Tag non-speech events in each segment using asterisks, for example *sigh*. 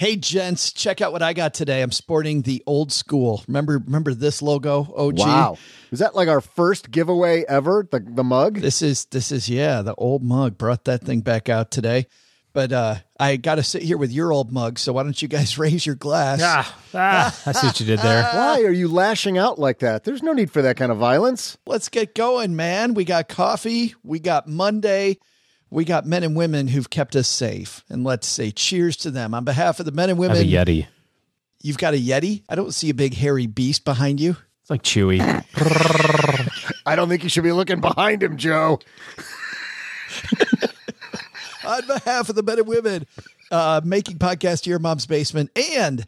Hey gents, check out what I got today. I'm sporting the old school. Remember remember this logo? OG. Wow. Is that like our first giveaway ever? The the mug? This is this is yeah, the old mug. Brought that thing back out today. But uh I got to sit here with your old mug, so why don't you guys *laughs* raise your glass? Ah, ah, *laughs* I see what you did there. Why are you lashing out like that? There's no need for that kind of violence. Let's get going, man. We got coffee, we got Monday, we got men and women who've kept us safe. And let's say cheers to them. On behalf of the men and I women, have a Yeti. you've got a Yeti. I don't see a big hairy beast behind you. It's like Chewy. *laughs* I don't think you should be looking behind him, Joe. *laughs* on behalf of the men and women uh, making podcast here, Mom's Basement, and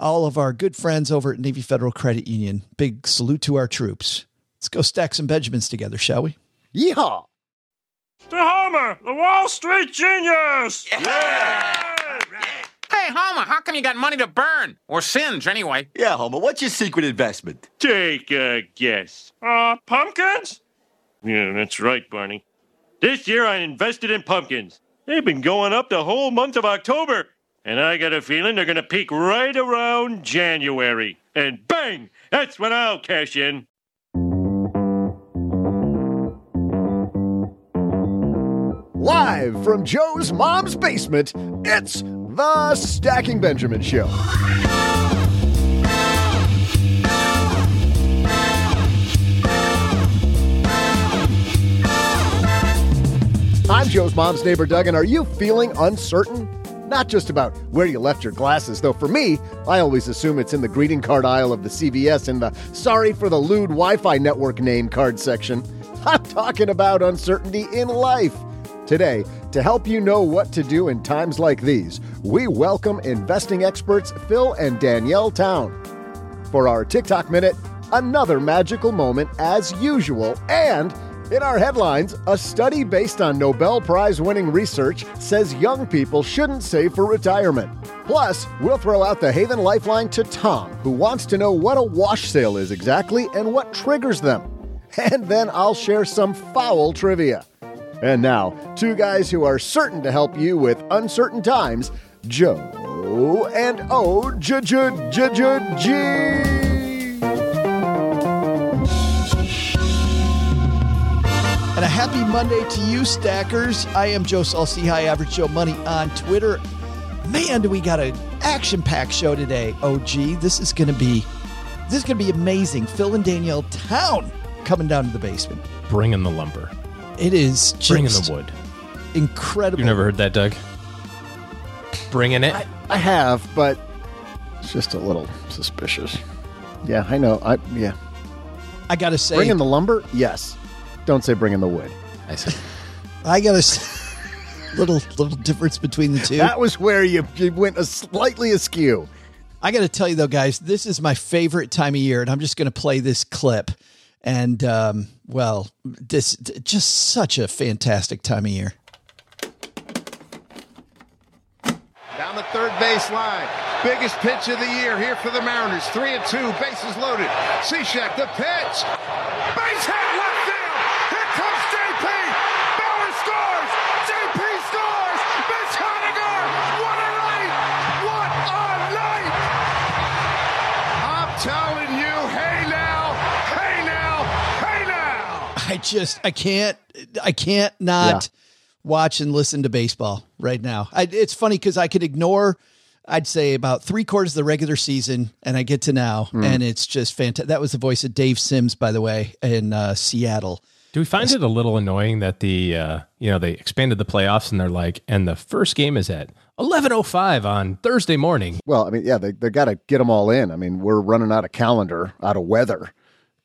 all of our good friends over at Navy Federal Credit Union. Big salute to our troops. Let's go stack some Benjamins together, shall we? Yeehaw. To Homer, the Wall Street genius! Hey, Homer, how come you got money to burn? Or singe, anyway? Yeah, Homer, what's your secret investment? Take a guess. Uh, pumpkins? Yeah, that's right, Barney. This year I invested in pumpkins. They've been going up the whole month of October. And I got a feeling they're going to peak right around January. And bang! That's when I'll cash in. Live from Joe's mom's basement, it's the Stacking Benjamin Show. I'm Joe's mom's neighbor, Doug, and are you feeling uncertain? Not just about where you left your glasses, though for me, I always assume it's in the greeting card aisle of the CVS in the sorry for the lewd Wi Fi network name card section. *laughs* I'm talking about uncertainty in life. Today, to help you know what to do in times like these, we welcome investing experts Phil and Danielle Town. For our TikTok Minute, another magical moment as usual, and in our headlines, a study based on Nobel Prize winning research says young people shouldn't save for retirement. Plus, we'll throw out the Haven Lifeline to Tom, who wants to know what a wash sale is exactly and what triggers them. *laughs* And then I'll share some foul trivia. And now, two guys who are certain to help you with uncertain times Joe and O J J J J G. And a happy Monday to you, stackers. I am Joe Saul-Sehy, High Average Joe Money on Twitter. Man, do we got an action-packed show today, OG. This is gonna be this is gonna be amazing. Phil and Danielle Town coming down to the basement. Bringing the lumber. It is just Bringing the wood. incredible. You never heard that, Doug? Bringing it. I, I have, but it's just a little suspicious. Yeah, I know. I yeah. I gotta say, Bringing the lumber? Yes. Don't say bringing the wood. I said, *laughs* I gotta say, *laughs* little little difference between the two. That was where you, you went a slightly askew. I got to tell you though, guys, this is my favorite time of year, and I'm just going to play this clip. And um, well, this just such a fantastic time of year. Down the third base line. Biggest pitch of the year here for the Mariners. Three and two, bases loaded. Cishek, the pitch. Base hit I just I can't I can't not Yeah. watch and listen to baseball right now. I, it's funny because I could ignore. I'd say about three quarters of the regular season, and I get to now, Hmm. and it's just fantastic. That was the voice of Dave Sims, by the way, in uh, Seattle. Do we find it a little annoying that the uh, you know they expanded the playoffs and they're like, and the first game is at eleven oh five on Thursday morning. Well, I mean, yeah, they they got to get them all in. I mean, we're running out of calendar, out of weather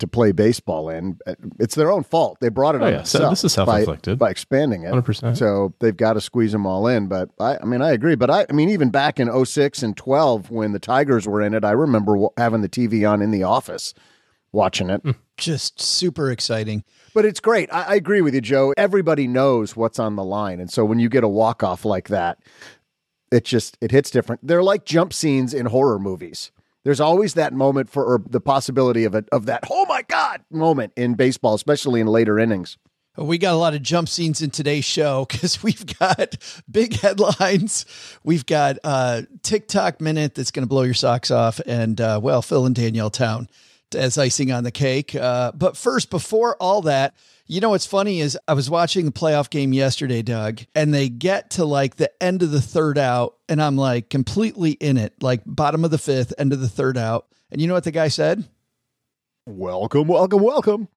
to play baseball in. Uh, it's their own fault. They brought it Oh, on yeah. So themselves. this is by- self-inflicted. by, expanding it. 100%. So they've got to squeeze them all in. But I, I mean, I agree. But I, I mean, even back in 06 and 12, when the Tigers were in it, I remember w- having the TV on in the office, watching it. Hmm. Just super exciting. But it's great. I, I agree with you, Joe. Everybody knows what's on the line, and so when you get a walk off like that, it just it hits different. They're like jump scenes in horror movies. There's always that moment for or the possibility of it of that oh my god moment in baseball, especially in later innings. We got a lot of jump scenes in today's show *laughs* because we've got big headlines. We've got uh, TikTok minute that's going to blow your socks off, and uh, well, Phil and Danielle Town as icing on the cake. Uh, but first, before all that, you know what's funny is I was watching the playoff game yesterday, Doug, and they get to like the end of the third out, and I'm like completely in it, like bottom of the fifth, end of the third out. And you know what the guy said? Welcome, welcome, welcome.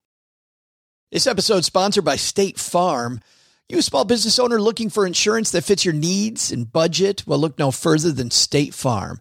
This episode sponsored by State Farm. You a small business owner looking for insurance that fits your needs and budget? Well, look no further than State Farm.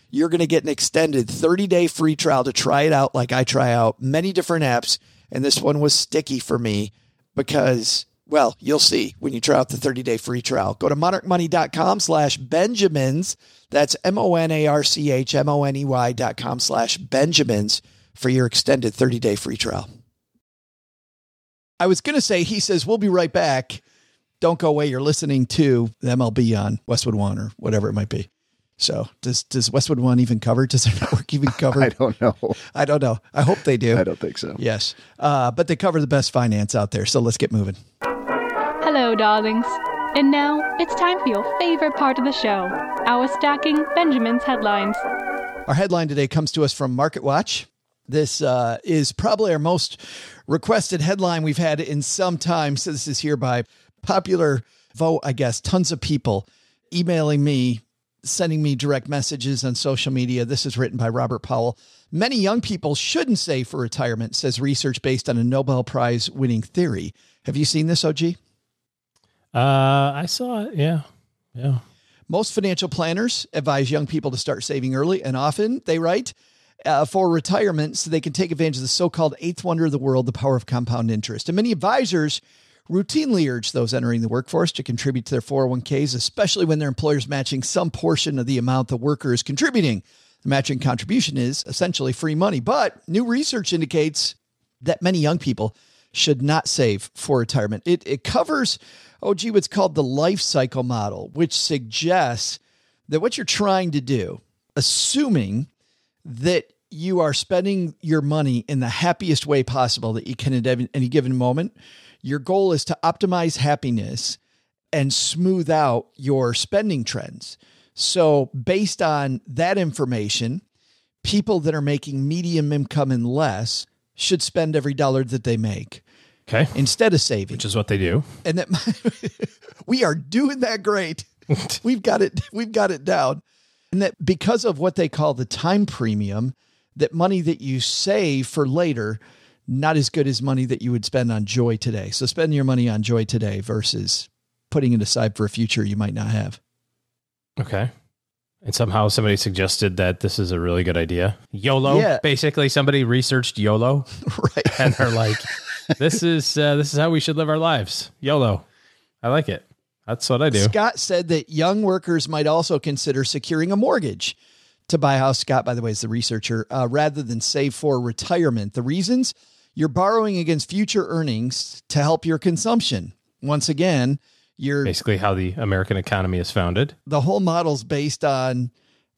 you're going to get an extended 30-day free trial to try it out like I try out many different apps. And this one was sticky for me because, well, you'll see when you try out the 30-day free trial. Go to monarchmoney.com slash Benjamins. That's M-O-N-A-R-C-H-M-O-N-E-Y dot com slash Benjamins for your extended 30-day free trial. I was going to say, he says, we'll be right back. Don't go away. You're listening to MLB on Westwood One or whatever it might be. So does does Westwood One even cover? Does their *laughs* network even cover? I don't know. I don't know. I hope they do. I don't think so. Yes, uh, but they cover the best finance out there. So let's get moving. Hello, darlings. And now it's time for your favorite part of the show our stacking Benjamin's headlines. Our headline today comes to us from Market Watch. This uh, is probably our most requested headline we've had in some time. So this is here by popular vote, I guess. Tons of people emailing me, sending me direct messages on social media. This is written by Robert Powell. Many young people shouldn't save for retirement, says research based on a Nobel Prize winning theory. Have you seen this, OG? Uh, I saw it. Yeah, yeah. Most financial planners advise young people to start saving early, and often they write uh, for retirement so they can take advantage of the so called eighth wonder of the world, the power of compound interest. And many advisors routinely urge those entering the workforce to contribute to their 401ks, especially when their employer is matching some portion of the amount the worker is contributing. The matching contribution is essentially free money. But new research indicates that many young people should not save for retirement. It, it covers, oh, gee, what's called the life cycle model, which suggests that what you're trying to do, assuming that you are spending your money in the happiest way possible that you can at any given moment, your goal is to optimize happiness and smooth out your spending trends. So, based on that information, people that are making medium income and less should spend every dollar that they make. Okay. Instead of saving. Which is what they do. And that *laughs* we are doing that great. *laughs* we've got it we've got it down. And that because of what they call the time premium, that money that you save for later not as good as money that you would spend on joy today. So spend your money on joy today versus putting it aside for a future you might not have. Okay. And somehow somebody suggested that this is a really good idea. YOLO. Yeah. Basically, somebody researched YOLO, right? *laughs* *laughs* And they're like, "This is uh, this is how we should live our lives." YOLO. I like it. That's what I do. Scott said that young workers might also consider securing a mortgage to buy a house. Scott, by the way, is the researcher, uh, rather than save for retirement. The reasons you're borrowing against future earnings to help your consumption. Once again, you're basically how the American economy is founded. The whole model's based on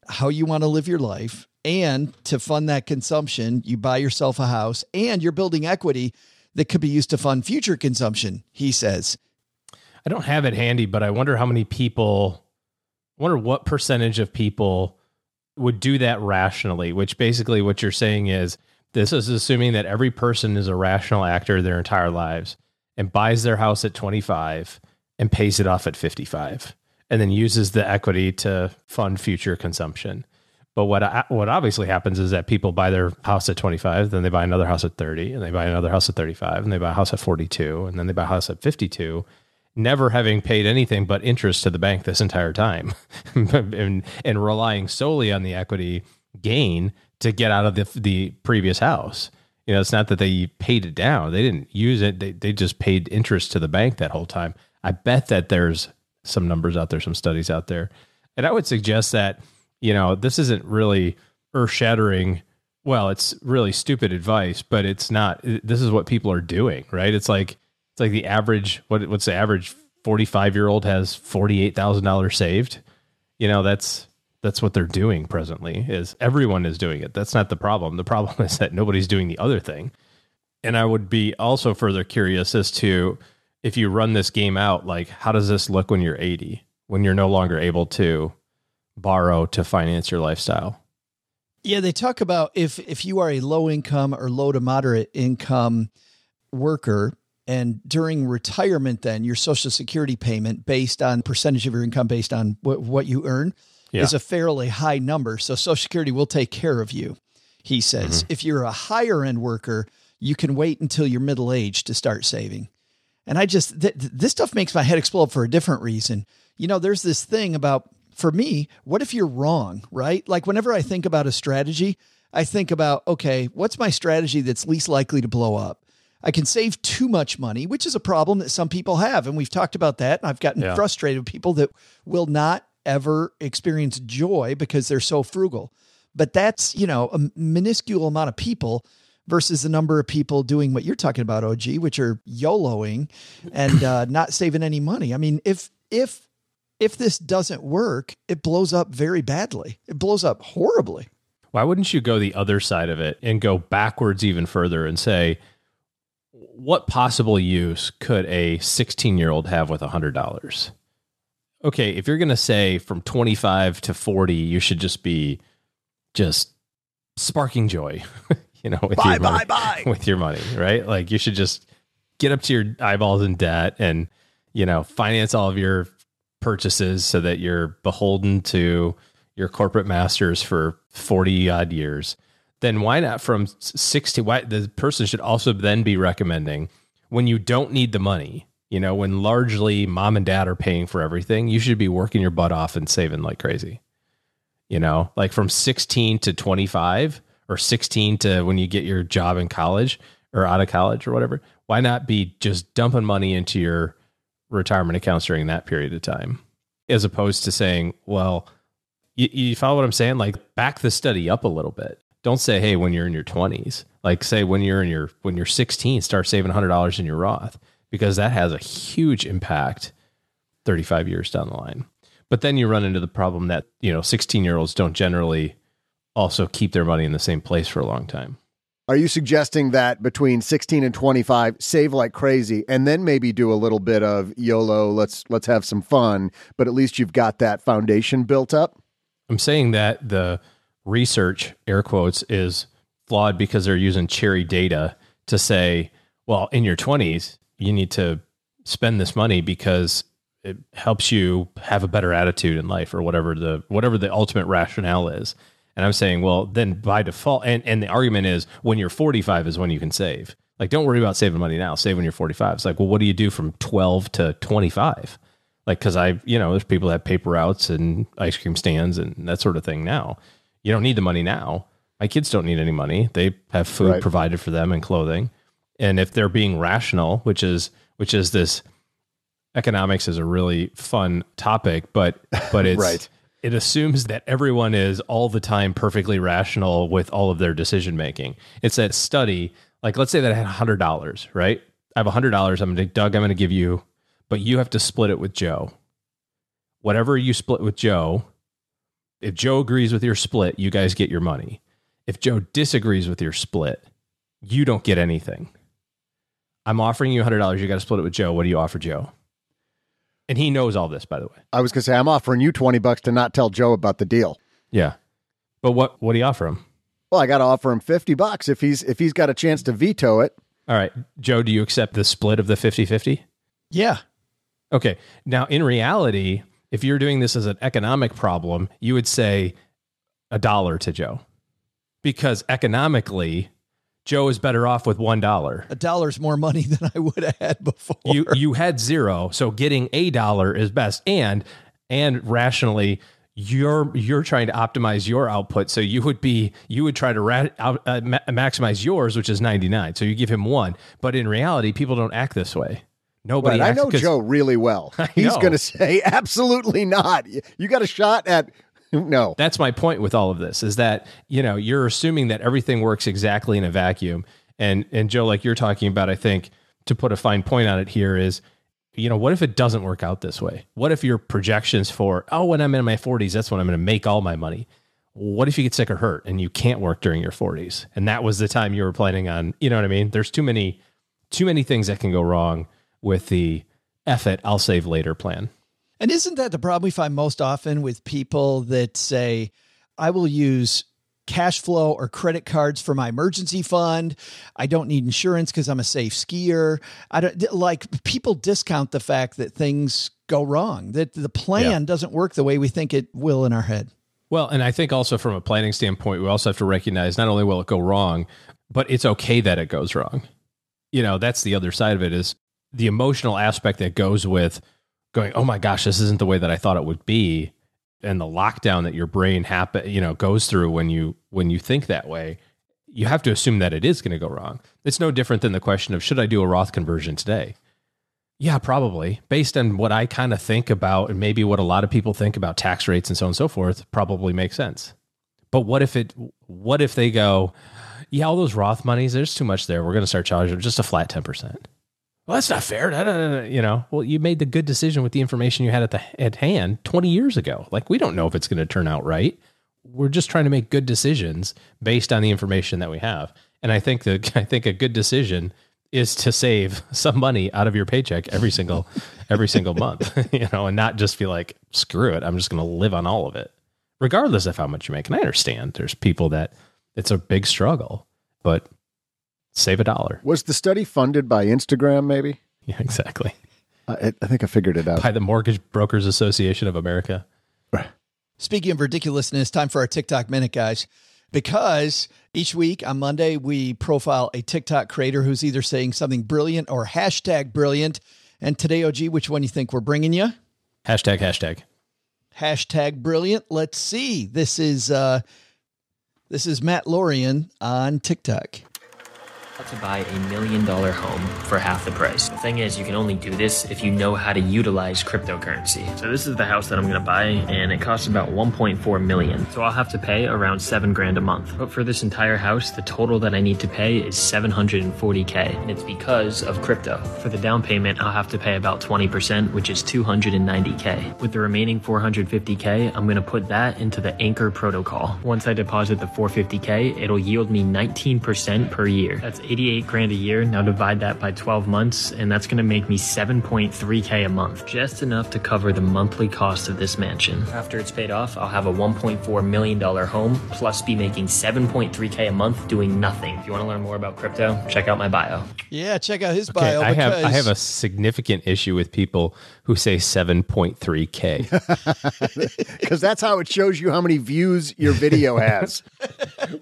how you want to live your life. And to fund that consumption, you buy yourself a house and you're building equity that could be used to fund future consumption, he says. I don't have it handy, but I wonder how many people, I wonder what percentage of people would do that rationally, which basically what you're saying is this is assuming that every person is a rational actor their entire lives and buys their house at 25 and pays it off at 55 and then uses the equity to fund future consumption. But what what obviously happens is that people buy their house at 25, then they buy another house at 30, and they buy another house at 35, and they buy a house at 42, and then they buy a house at 52, never having paid anything but interest to the bank this entire time, *laughs* and, and relying solely on the equity gain to get out of the the previous house. You know, it's not that they paid it down; they didn't use it; they they just paid interest to the bank that whole time. I bet that there's some numbers out there, some studies out there. And I would suggest that, you know, this isn't really earth shattering. Well, it's really stupid advice, but it's not. This is what people are doing, right? It's like, it's like the average, what, what's the average 45 year old has $48,000 saved. You know, that's, that's what they're doing presently is everyone is doing it. That's not the problem. The problem *laughs* is that nobody's doing the other thing. And I would be also further curious as to, if you run this game out, like how does this look when you're 80, when you're no longer able to borrow to finance your lifestyle? Yeah, they talk about if if you are a low income or low to moderate income worker and during retirement then your social security payment based on percentage of your income based on what, what you earn yeah. is a fairly high number. So social security will take care of you. He says, mm-hmm. if you're a higher end worker, you can wait until you're middle age to start saving. And I just, th- this stuff makes my head explode for a different reason. You know, there's this thing about, for me, what if you're wrong, right? Like whenever I think about a strategy, I think about, okay, what's my strategy that's least likely to blow up? I can save too much money, which is a problem that some people have. And we've talked about that. I've gotten yeah. frustrated with people that will not ever experience joy because they're so frugal. But that's, you know, a minuscule amount of people versus the number of people doing what you're talking about, OG, which are YOLOing and uh, *coughs* not saving any money. I mean, if if if this doesn't work, it blows up very badly. It blows up horribly. Why wouldn't you go the other side of it and go backwards even further and say, what possible use could a 16 year old have with $100? Okay, if you're going to say from 25 to 40, you should just be just sparking joy. *laughs* you know, with bye, your money, bye, bye. *laughs* with your money, right? Like you should just get up to your eyeballs in debt and, you know, finance all of your purchases so that you're beholden to your corporate masters for 40 odd years. Then why not from 60? Why the person should also then be recommending when you don't need the money, you know, when largely mom and dad are paying for everything, you should be working your butt off and saving like crazy. You know, like from 16 to 25, or 16 to when you get your job in college or out of college or whatever, why not be just dumping money into your retirement accounts during that period of time as opposed to saying, well, you, you follow what I'm saying? Like back the study up a little bit. Don't say, hey, when you're in your 20s. Like say when you're in your when you're 16, start saving $100 in your Roth because that has a huge impact 35 years down the line. But then you run into the problem that, you know, 16 year olds don't generally also keep their money in the same place for a long time. Are you suggesting that between 16 and 25 save like crazy and then maybe do a little bit of YOLO, let's let's have some fun, but at least you've got that foundation built up? I'm saying that the research air quotes is flawed because they're using cherry data to say, well, in your 20s, you need to spend this money because it helps you have a better attitude in life or whatever the whatever the ultimate rationale is. And I'm saying, well, then by default, and, and the argument is when you're 45 is when you can save. Like, don't worry about saving money now. Save when you're 45. It's like, well, what do you do from 12 to 25? Like, because I, you know, there's people that have paper routes and ice cream stands and that sort of thing now. You don't need the money now. My kids don't need any money. They have food Right. provided for them and clothing. And if they're being rational, which is which is this economics is a really fun topic, but but *laughs* it's Right. it assumes that everyone is all the time perfectly rational with all of their decision making. It's that study, like let's say that I had hundred dollars, right? I have hundred dollars. I'm gonna Doug. I'm gonna give you, but you have to split it with Joe. Whatever you split with Joe, if Joe agrees with your split, you guys get your money. If Joe disagrees with your split, you don't get anything. I'm offering you $100. You got to split it with Joe. What do you offer Joe? And he knows all this, by the way. I was going to say I'm offering you 20 bucks to not tell Joe about the deal. Yeah. But what, what do you offer him? Well, I got to offer him 50 bucks if he's if he's got a chance to veto it. All right. Joe, do you accept the split of the 50 50? Yeah. Okay. Now, in reality, if you're doing this as an economic problem, you would say a dollar to Joe because economically, Joe is better off with one dollar. A dollar's more money *laughs* than I would have had before. You you had zero, so getting a dollar is best. And and rationally, you're you're trying to optimize your output, so you would be you would try to ra- out, uh, ma- maximize yours, which is ninety nine. So you give him one, but in reality, people don't act this way. Nobody. Right, I know Joe really well. *laughs* He's going to say absolutely not. You got a shot at *laughs* no. That's my point with all of this is that, you know, you're assuming that everything works exactly in a vacuum. And and Joe, like you're talking about, I think to put a fine point on it here is, you know, what if it doesn't work out this way? What if your projections for, oh, when I'm in my 40s, that's when I'm going to make all my money? What if you get sick or hurt and you can't work during your 40s? And that was the time you were planning on, you know what I mean? There's too many too many things that can go wrong with the F it, I'll save later plan. And isn't that the problem we find most often with people that say, I will use cash flow or credit cards for my emergency fund. I don't need insurance because I'm a safe skier. I don't like people discount the fact that things go wrong, that the plan doesn't work the way we think it will in our head. Well, and I think also from a planning standpoint, we also have to recognize not only will it go wrong, but it's okay that it goes wrong. You know, that's the other side of it is the emotional aspect that goes with going, "Oh my gosh, this isn't the way that I thought it would be." And the lockdown that your brain happen, you know, goes through when you when you think that way, you have to assume that it is going to go wrong. It's no different than the question of should I do a Roth conversion today? Yeah, probably. Based on what I kind of think about and maybe what a lot of people think about tax rates and so on and so forth, probably makes sense. But what if it what if they go, yeah, all those Roth monies, there's too much there. We're going to start charging just a flat 10%. Well, that's not fair. You know, well, you made the good decision with the information you had at the at hand 20 years ago. Like we don't know if it's going to turn out right. We're just trying to make good decisions based on the information that we have. And I think that *laughs* I think a good decision is to save *laughs* some money out of your paycheck every single every single month, *laughs* you know, and not just be like, screw it, I'm just going to live on all of it, regardless of how much you make. And I understand there's people that it's a big struggle, but save a dollar. Was the study funded by Instagram? Maybe. Yeah, exactly. I, I think I figured it out. By the Mortgage Brokers Association of America. Speaking of ridiculousness, time for our TikTok minute, guys. Because each week on Monday, we profile a TikTok creator who's either saying something brilliant or hashtag brilliant. And today, OG, which one you think we're bringing you? Hashtag, hashtag. Hashtag brilliant. Let's see. This is uh, this is Matt Lorian on TikTok. To buy a million dollar home for half the price. The thing is, you can only do this if you know how to utilize cryptocurrency. So this is the house that I'm gonna buy, and it costs about 1.4 million. So I'll have to pay around seven grand a month. But for this entire house, the total that I need to pay is 740k, and it's because of crypto. For the down payment, I'll have to pay about 20%, which is 290k. With the remaining 450k, I'm gonna put that into the Anchor protocol. Once I deposit the 450k, it'll yield me 19% per year. That's 88 grand a year. Now divide that by 12 months, and that's going to make me 7.3k a month, just enough to cover the monthly cost of this mansion. After it's paid off, I'll have a 1.4 million dollar home, plus be making 7.3k a month doing nothing. If you want to learn more about crypto, check out my bio. Yeah, check out his Okay, bio. I have I have a significant issue with people who say 7.3k. Because *laughs* that's how it shows you how many views your video *laughs* has.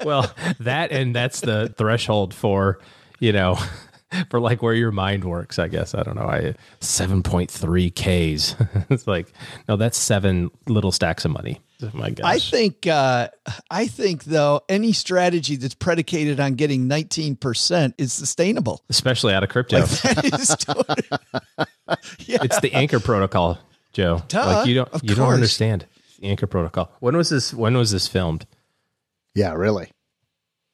well, that and that's the threshold for, you know, *laughs* for like where your mind works, I guess. I don't know. I 7.3 Ks. it's like, no, that's seven little stacks of money. *laughs* My gosh. I think uh, I think though any strategy that's predicated on getting 19% is sustainable. especially out of crypto. That is *laughs* *laughs* yeah. It's the anchor protocol, Joe. Duh, like you don't of you don't understand the anchor protocol. When was this when was this filmed? Yeah, really.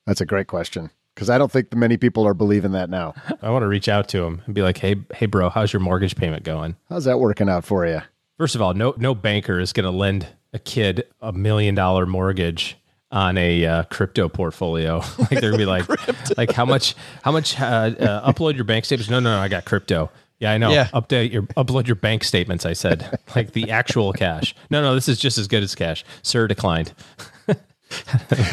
That's a great question. Because I don't think many people are believing that now. I want to reach out to him and be like, "Hey, hey bro, how's your mortgage payment going?" How's that working out for you? First of all, no no banker is going to lend a kid a million dollar mortgage on a uh, crypto portfolio. *laughs* like they're gonna be like, *laughs* like how much how much uh, uh, upload your bank statements? No, no, no, I got crypto. Yeah, I know. Yeah. Update your upload your bank statements. I said *laughs* like the actual cash. No, no, this is just as good as cash. Sir declined.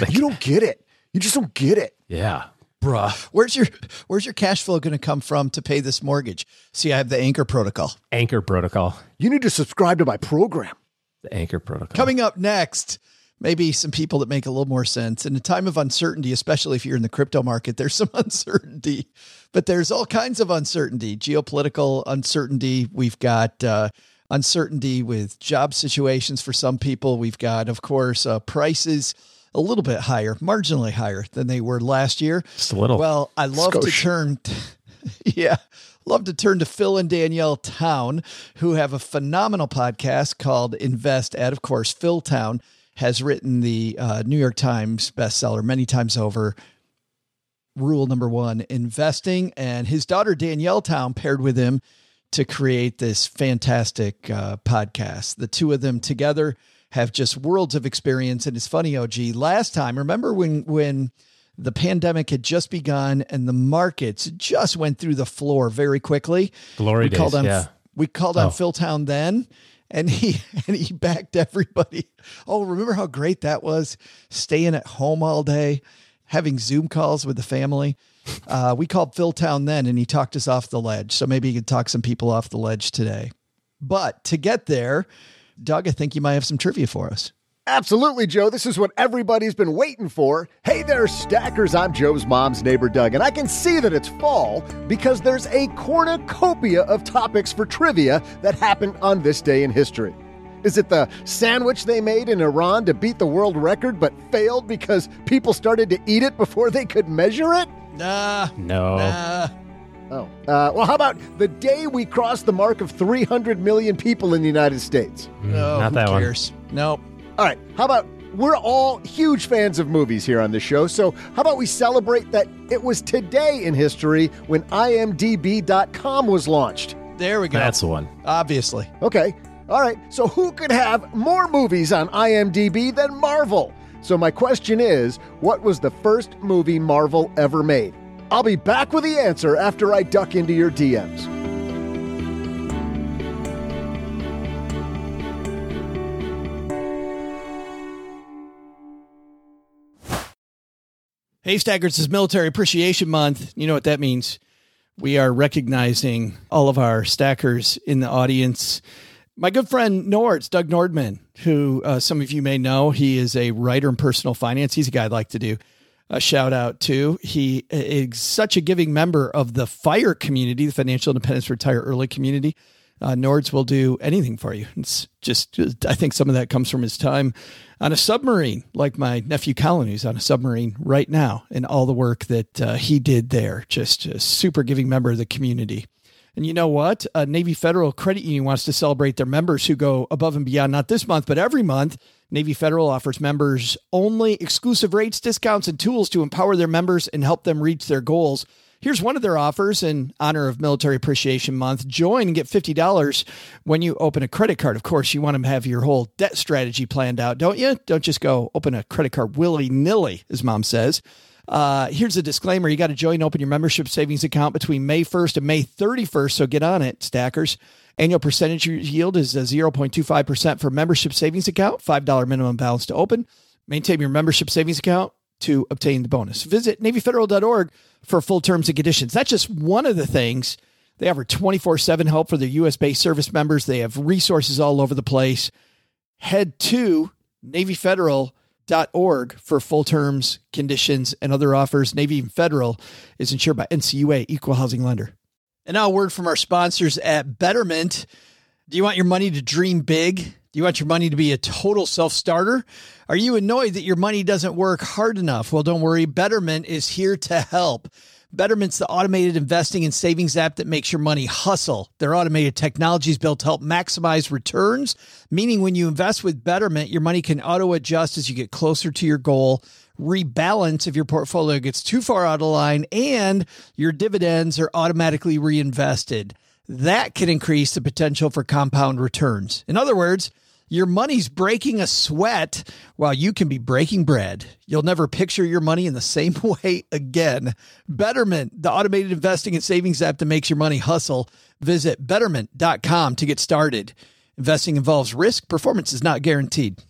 You don't get it. You just don't get it. Yeah, Bruh, where's your where's your cash flow going to come from to pay this mortgage? See, I have the anchor protocol. anchor protocol. You need to subscribe to my program. The anchor protocol. Coming up next, maybe some people that make a little more sense. In a time of uncertainty, especially if you're in the crypto market, there's some *laughs* uncertainty, but there's all kinds of uncertainty, geopolitical uncertainty. We've got uh, uncertainty with job situations for some people. We've got, of course, uh, prices a little bit higher, marginally higher than they were last year. Just a little. Well, I love to turn. *laughs* yeah. Love to turn to Phil and Danielle Town, who have a phenomenal podcast called InvestEd. Of course, Phil Town has written the uh, New York Times bestseller many times over. Rule number one investing. And his daughter, Danielle Town, paired with him to create this fantastic uh, podcast. The two of them together have just worlds of experience. And it's funny, OG. Last time, remember when when the pandemic had just begun and the markets just went through the floor very quickly. Glory we called on yeah. we called on Oh. Phil Town then. And he *laughs* and he backed everybody. Oh, remember how great that was? Staying at home all day, having Zoom calls with the family. Uh, we called Phil Town then, and he talked us off the ledge. So maybe he could talk some people off the ledge today. But to get there, Doug, I think you might have some trivia for us. Absolutely, Joe. This is what everybody's been waiting for. Hey there, stackers. I'm Joe's mom's neighbor, Doug, and I can see that it's fall because there's a cornucopia of topics for trivia that happened on this day in history. Is it the sandwich they made in Iran to beat the world record but failed because people started to eat it before they could measure it? Nah, no. nah. Oh. Uh, well, how about the day we crossed the mark of 300 million people in the United States? No, not who that one. Nope. All right, how about we're all huge fans of movies here on the show, so how about we celebrate that it was today in history when IMDb.com was launched? There we go. That's the one. Obviously. Okay, all right, so who could have more movies on IMDb than Marvel? So my question is what was the first movie Marvel ever made? I'll be back with the answer after I duck into your DMs. Hey, stackers is Military Appreciation Month. You know what that means. We are recognizing all of our stackers in the audience. My good friend Nords, Doug Nordman, who uh, some of you may know, he is a writer in personal finance. He's a guy I'd like to do a shout out to. He is such a giving member of the FIRE community, the Financial Independence Retire Early community. Uh, Nords will do anything for you. It's just, I think some of that comes from his time on a submarine, like my nephew Colin, who's on a submarine right now, and all the work that uh, he did there. Just a super giving member of the community. And you know what? Navy Federal Credit Union wants to celebrate their members who go above and beyond, not this month, but every month. Navy Federal offers members only exclusive rates, discounts, and tools to empower their members and help them reach their goals. Here's one of their offers in honor of Military Appreciation Month. Join and get $50 when you open a credit card. Of course, you want to have your whole debt strategy planned out, don't you? Don't just go open a credit card willy nilly, as mom says. Uh, here's a disclaimer you got to join open your membership savings account between May 1st and May 31st, so get on it, stackers. Annual percentage yield is 0.25% for membership savings account, $5 minimum balance to open. Maintain your membership savings account to obtain the bonus. Visit NavyFederal.org for full terms and conditions. That's just one of the things. They offer 24 7 help for their US based service members. They have resources all over the place. Head to NavyFederal.org for full terms, conditions, and other offers. Navy Federal is insured by NCUA, equal housing lender. And now, a word from our sponsors at Betterment. Do you want your money to dream big? Do you want your money to be a total self starter? Are you annoyed that your money doesn't work hard enough? Well, don't worry. Betterment is here to help. Betterment's the automated investing and savings app that makes your money hustle. Their automated technology is built to help maximize returns, meaning when you invest with Betterment, your money can auto adjust as you get closer to your goal, rebalance if your portfolio gets too far out of line, and your dividends are automatically reinvested. That can increase the potential for compound returns. In other words, your money's breaking a sweat while you can be breaking bread. You'll never picture your money in the same *laughs* way again. Betterment, the automated investing and savings app that makes your money hustle. Visit betterment.com to get started. Investing involves risk, performance is not guaranteed.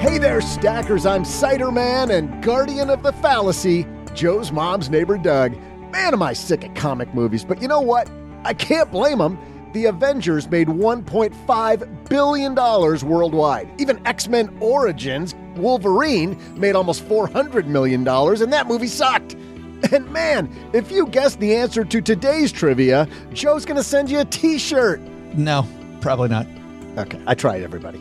Hey there, stackers. I'm Cider Man and guardian of the fallacy, Joe's mom's neighbor Doug. Man, am I sick of comic movies, but you know what? I can't blame them. The Avengers made $1.5 billion worldwide. Even X Men Origins, Wolverine, made almost $400 million, and that movie sucked. *laughs* And man, if you guessed the answer to today's trivia, Joe's going to send you a t shirt. No, probably not. Okay, I tried, everybody.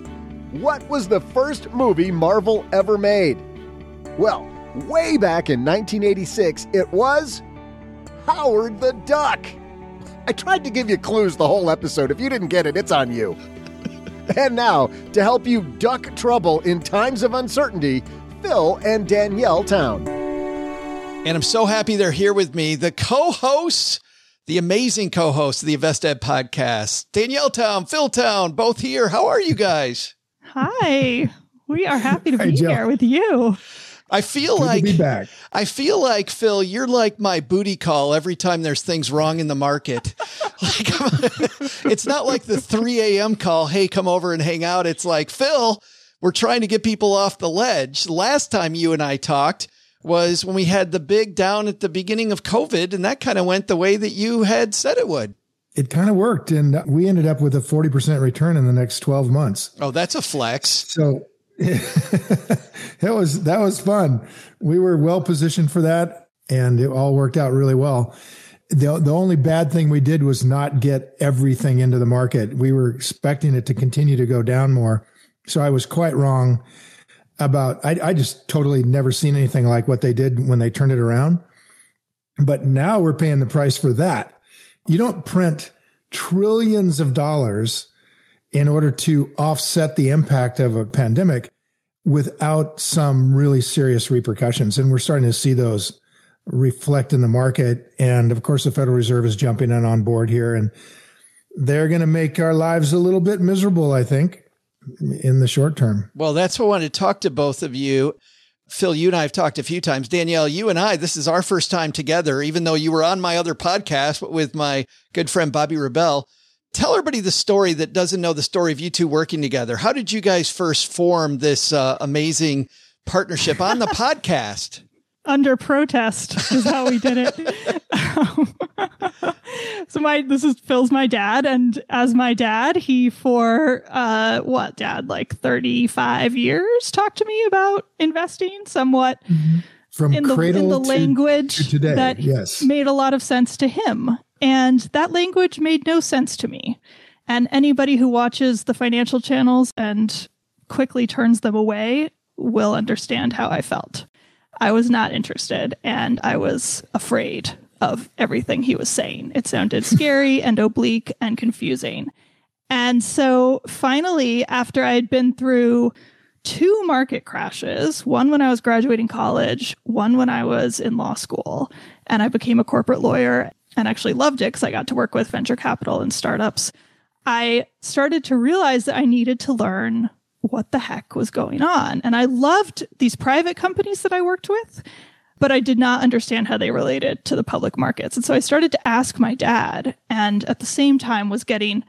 What was the first movie Marvel ever made? Well, way back in 1986, it was Howard the Duck. I tried to give you clues the whole episode. If you didn't get it, it's on you. *laughs* and now, to help you duck trouble in times of uncertainty, Phil and Danielle Town. And I'm so happy they're here with me, the co hosts, the amazing co hosts of the InvestEd podcast, Danielle Town, Phil Town, both here. How are you guys? Hi. We are happy to be here with you. I feel Good like. I feel like Phil, you're like my booty call every time there's things wrong in the market. *laughs* like, it's not like the 3 a.m. call, hey, come over and hang out. It's like, Phil, we're trying to get people off the ledge. Last time you and I talked was when we had the big down at the beginning of COVID, and that kind of went the way that you had said it would. It kind of worked, and we ended up with a 40% return in the next 12 months. Oh, that's a flex. So *laughs* it was that was fun. We were well positioned for that, and it all worked out really well. The, the only bad thing we did was not get everything into the market. We were expecting it to continue to go down more. So I was quite wrong about, I, I just totally never seen anything like what they did when they turned it around. But now we're paying the price for that. You don't print trillions of dollars in order to offset the impact of a pandemic without some really serious repercussions. And we're starting to see those reflect in the market. And of course, the Federal Reserve is jumping in on board here and they're going to make our lives a little bit miserable, I think, in the short term. Well, that's what I wanted to talk to both of you. Phil, you and I have talked a few times. Danielle, you and I, this is our first time together, even though you were on my other podcast with my good friend Bobby Rebell. Tell everybody the story that doesn't know the story of you two working together. How did you guys first form this uh, amazing partnership on the *laughs* podcast? Under protest is how we did it. Um, *laughs* so my this is Phil's my dad, and as my dad, he for uh what dad like thirty five years talked to me about investing somewhat. Mm-hmm from in the, cradle in the to- language to today. that yes. made a lot of sense to him. And that language made no sense to me. And anybody who watches the financial channels and quickly turns them away will understand how I felt. I was not interested and I was afraid of everything he was saying. It sounded *laughs* scary and oblique and confusing. And so finally, after I had been through two market crashes, one when I was graduating college, one when I was in law school, and I became a corporate lawyer and actually loved it because I got to work with venture capital and startups. I started to realize that I needed to learn what the heck was going on. And I loved these private companies that I worked with, but I did not understand how they related to the public markets. And so I started to ask my dad, and at the same time was getting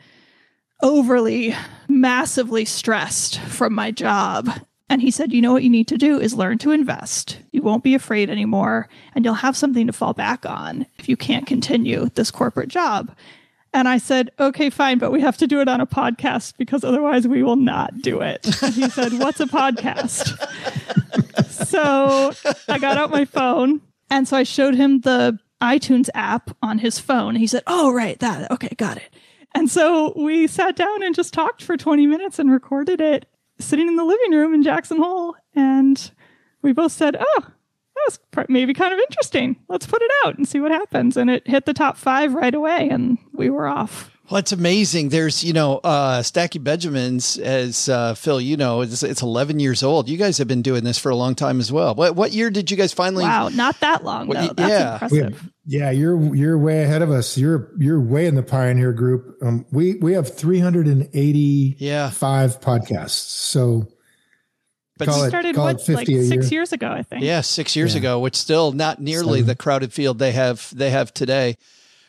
overly, massively stressed from my job. And he said, You know what you need to do is learn to invest. You won't be afraid anymore, and you'll have something to fall back on if you can't continue this corporate job. And I said, okay, fine, but we have to do it on a podcast because otherwise we will not do it. And he said, what's a podcast? *laughs* so I got out my phone and so I showed him the iTunes app on his phone. He said, oh, right, that. Okay, got it. And so we sat down and just talked for 20 minutes and recorded it sitting in the living room in Jackson Hole. And we both said, oh, that's maybe kind of interesting. Let's put it out and see what happens. And it hit the top five right away, and we were off. Well, it's amazing. There's, you know, uh, Stacking Benjamins, as uh, Phil, you know, it's, it's 11 years old. You guys have been doing this for a long time as well. What what year did you guys finally? Wow, not that long What though. That's yeah. impressive. Yeah, you're you're way ahead of us. You're you're way in the pioneer group. Um, we we have 385 yeah podcasts. So But call we it, started call what, it 50 like a six year. years ago, I think. Yeah, six years Yeah. ago, which still not nearly Seven. the crowded field they have they have today.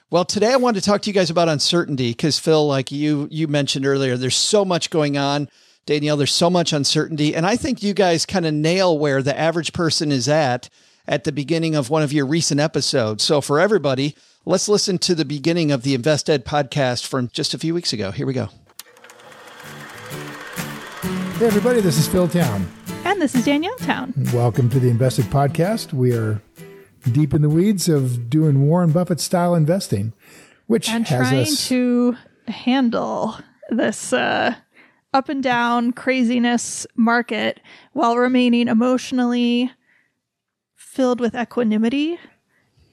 Well, today I wanted to talk to you guys about uncertainty because Phil, like you you mentioned earlier, there's so much going on. Danielle, there's so much uncertainty, and I think you guys kind of nail where the average person is at at the beginning of one of your recent episodes. So for everybody, let's listen to the beginning of the InvestEd podcast from just a few weeks ago. Here we go. Hey everybody, this is Phil Town. And this is Danielle Town. Welcome to the InvestEd Podcast. We are deep in the weeds of doing Warren Buffett style investing, which And has trying us to handle this uh, up and down craziness market while remaining emotionally filled with equanimity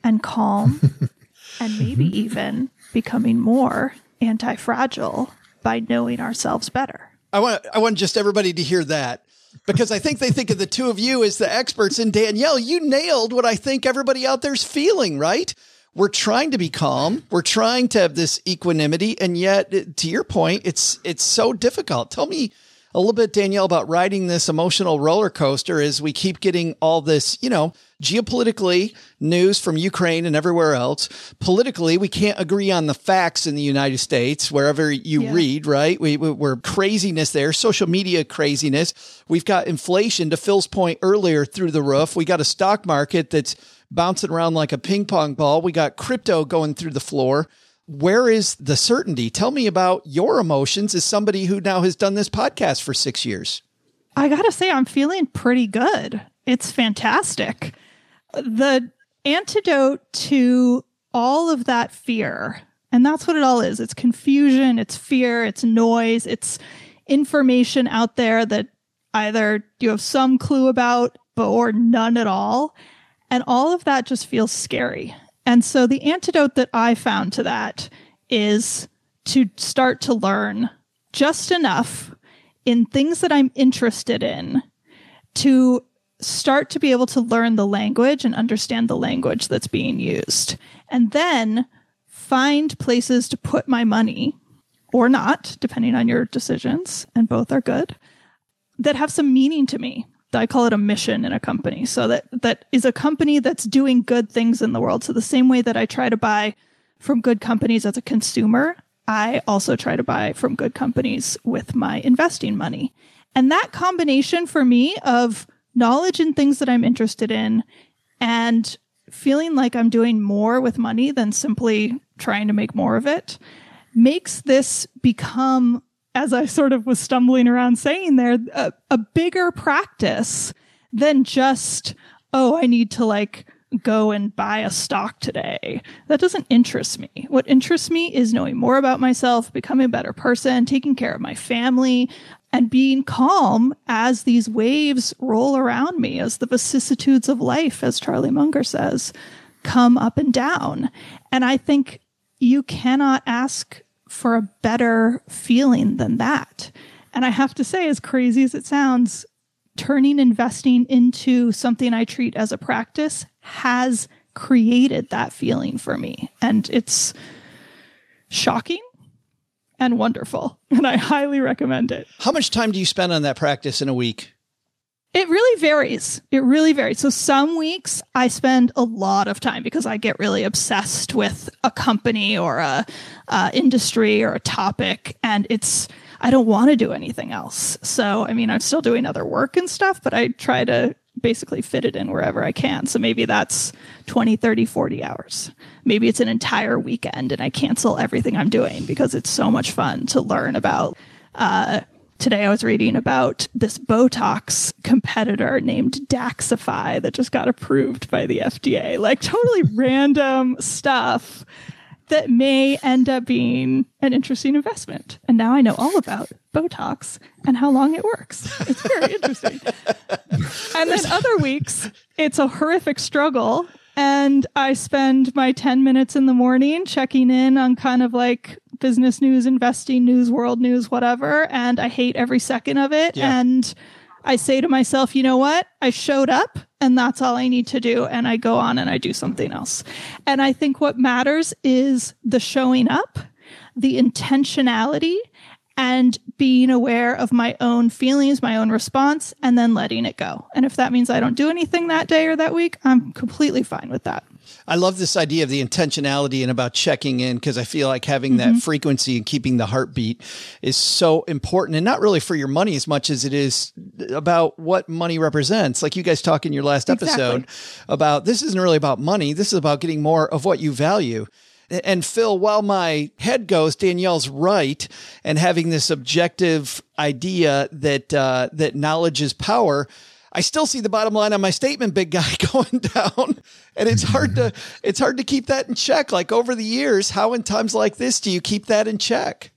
and calm, *laughs* and maybe even becoming more anti fragile by knowing ourselves better. I want I want just everybody to hear that because I think they think of the two of you as the experts. And Danielle, you nailed what I think everybody out there's feeling. Right? We're trying to be calm. We're trying to have this equanimity, and yet, to your point, it's it's so difficult. Tell me a little bit, Danielle, about riding this emotional roller coaster as we keep getting all this, you know, geopolitically news from Ukraine and everywhere else. Politically, we can't agree on the facts in the United States, wherever you Yeah. read, right? We, we, we're craziness there, social media craziness. We've got inflation, to Phil's point earlier, through the roof. We got a stock market that's bouncing around like a ping pong ball. We got crypto going through the floor. Where is the certainty? Tell me about your emotions as somebody who now has done this podcast for six years. I gotta say, I'm feeling pretty good. It's fantastic. The antidote to all of that fear, and that's what it all is it's confusion, it's fear, it's noise, it's information out there that either you have some clue about but or none at all. And all of that just feels scary. And so the antidote that I found to that is to start to learn just enough in things that I'm interested in to start to be able to learn the language and understand the language that's being used. And then find places to put my money or not, depending on your decisions, and both are good, that have some meaning to me. I call it a mission in a company. So that that is a company that's doing good things in the world. So the same way that I try to buy from good companies as a consumer, I also try to buy from good companies with my investing money. And that combination for me of knowledge in things that I'm interested in and feeling like I'm doing more with money than simply trying to make more of it makes this become, as I sort of was stumbling around saying there, a, a bigger practice than just oh, I need to like go and buy a stock today. That doesn't interest me. What interests me is knowing more about myself, becoming a better person, taking care of my family, and being calm as these waves roll around me, as the vicissitudes of life, as Charlie Munger says, come up and down. And I think you cannot ask for a better feeling than that. And I have to say, as crazy as it sounds, turning investing into something I treat as a practice has created that feeling for me. And it's shocking and wonderful. And I highly recommend it. How much time do you spend on that practice in a week? It really varies. It really varies. So some weeks I spend a lot of time because I get really obsessed with a company or a, a industry or a topic, and it's I don't want to do anything else. So I mean, I'm still doing other work and stuff, but I try to basically fit it in wherever I can. So maybe that's 20, 30, 40 hours. Maybe it's an entire weekend and I cancel everything I'm doing because it's so much fun to learn about. Uh, today I was reading about this Botox competitor named Daxxify that just got approved by the FDA. Like totally *laughs* random stuff that may end up being an interesting investment. And now I know all about Botox and how long it works. It's very interesting. *laughs* and then other weeks, it's a horrific struggle. And I spend my 10 minutes in the morning checking in on kind of like business news, investing news, world news, whatever. And I hate every second of it. Yeah. And I say to myself, you know what? I showed up and that's all I need to do. And I go on and I do something else. And I think what matters is the showing up, the intentionality, and being aware of my own feelings, my own response, and then letting it go. And if that means I don't do anything that day or that week, I'm completely fine with that. I love this idea of the intentionality and about checking in because I feel like having that Mhm. frequency and keeping the heartbeat is so important and not really for your money as much as it is about what money represents. Like you guys talk in your last episode about this isn't really about money. This is about getting more of what you value. And Phil, while my head goes, Danielle's right, and having this objective idea that uh, that knowledge is power. I still see the bottom line on my statement, big guy, *laughs* going down, and it's hard to it's hard to keep that in check. Like over the years, how in times like this do you keep that in check?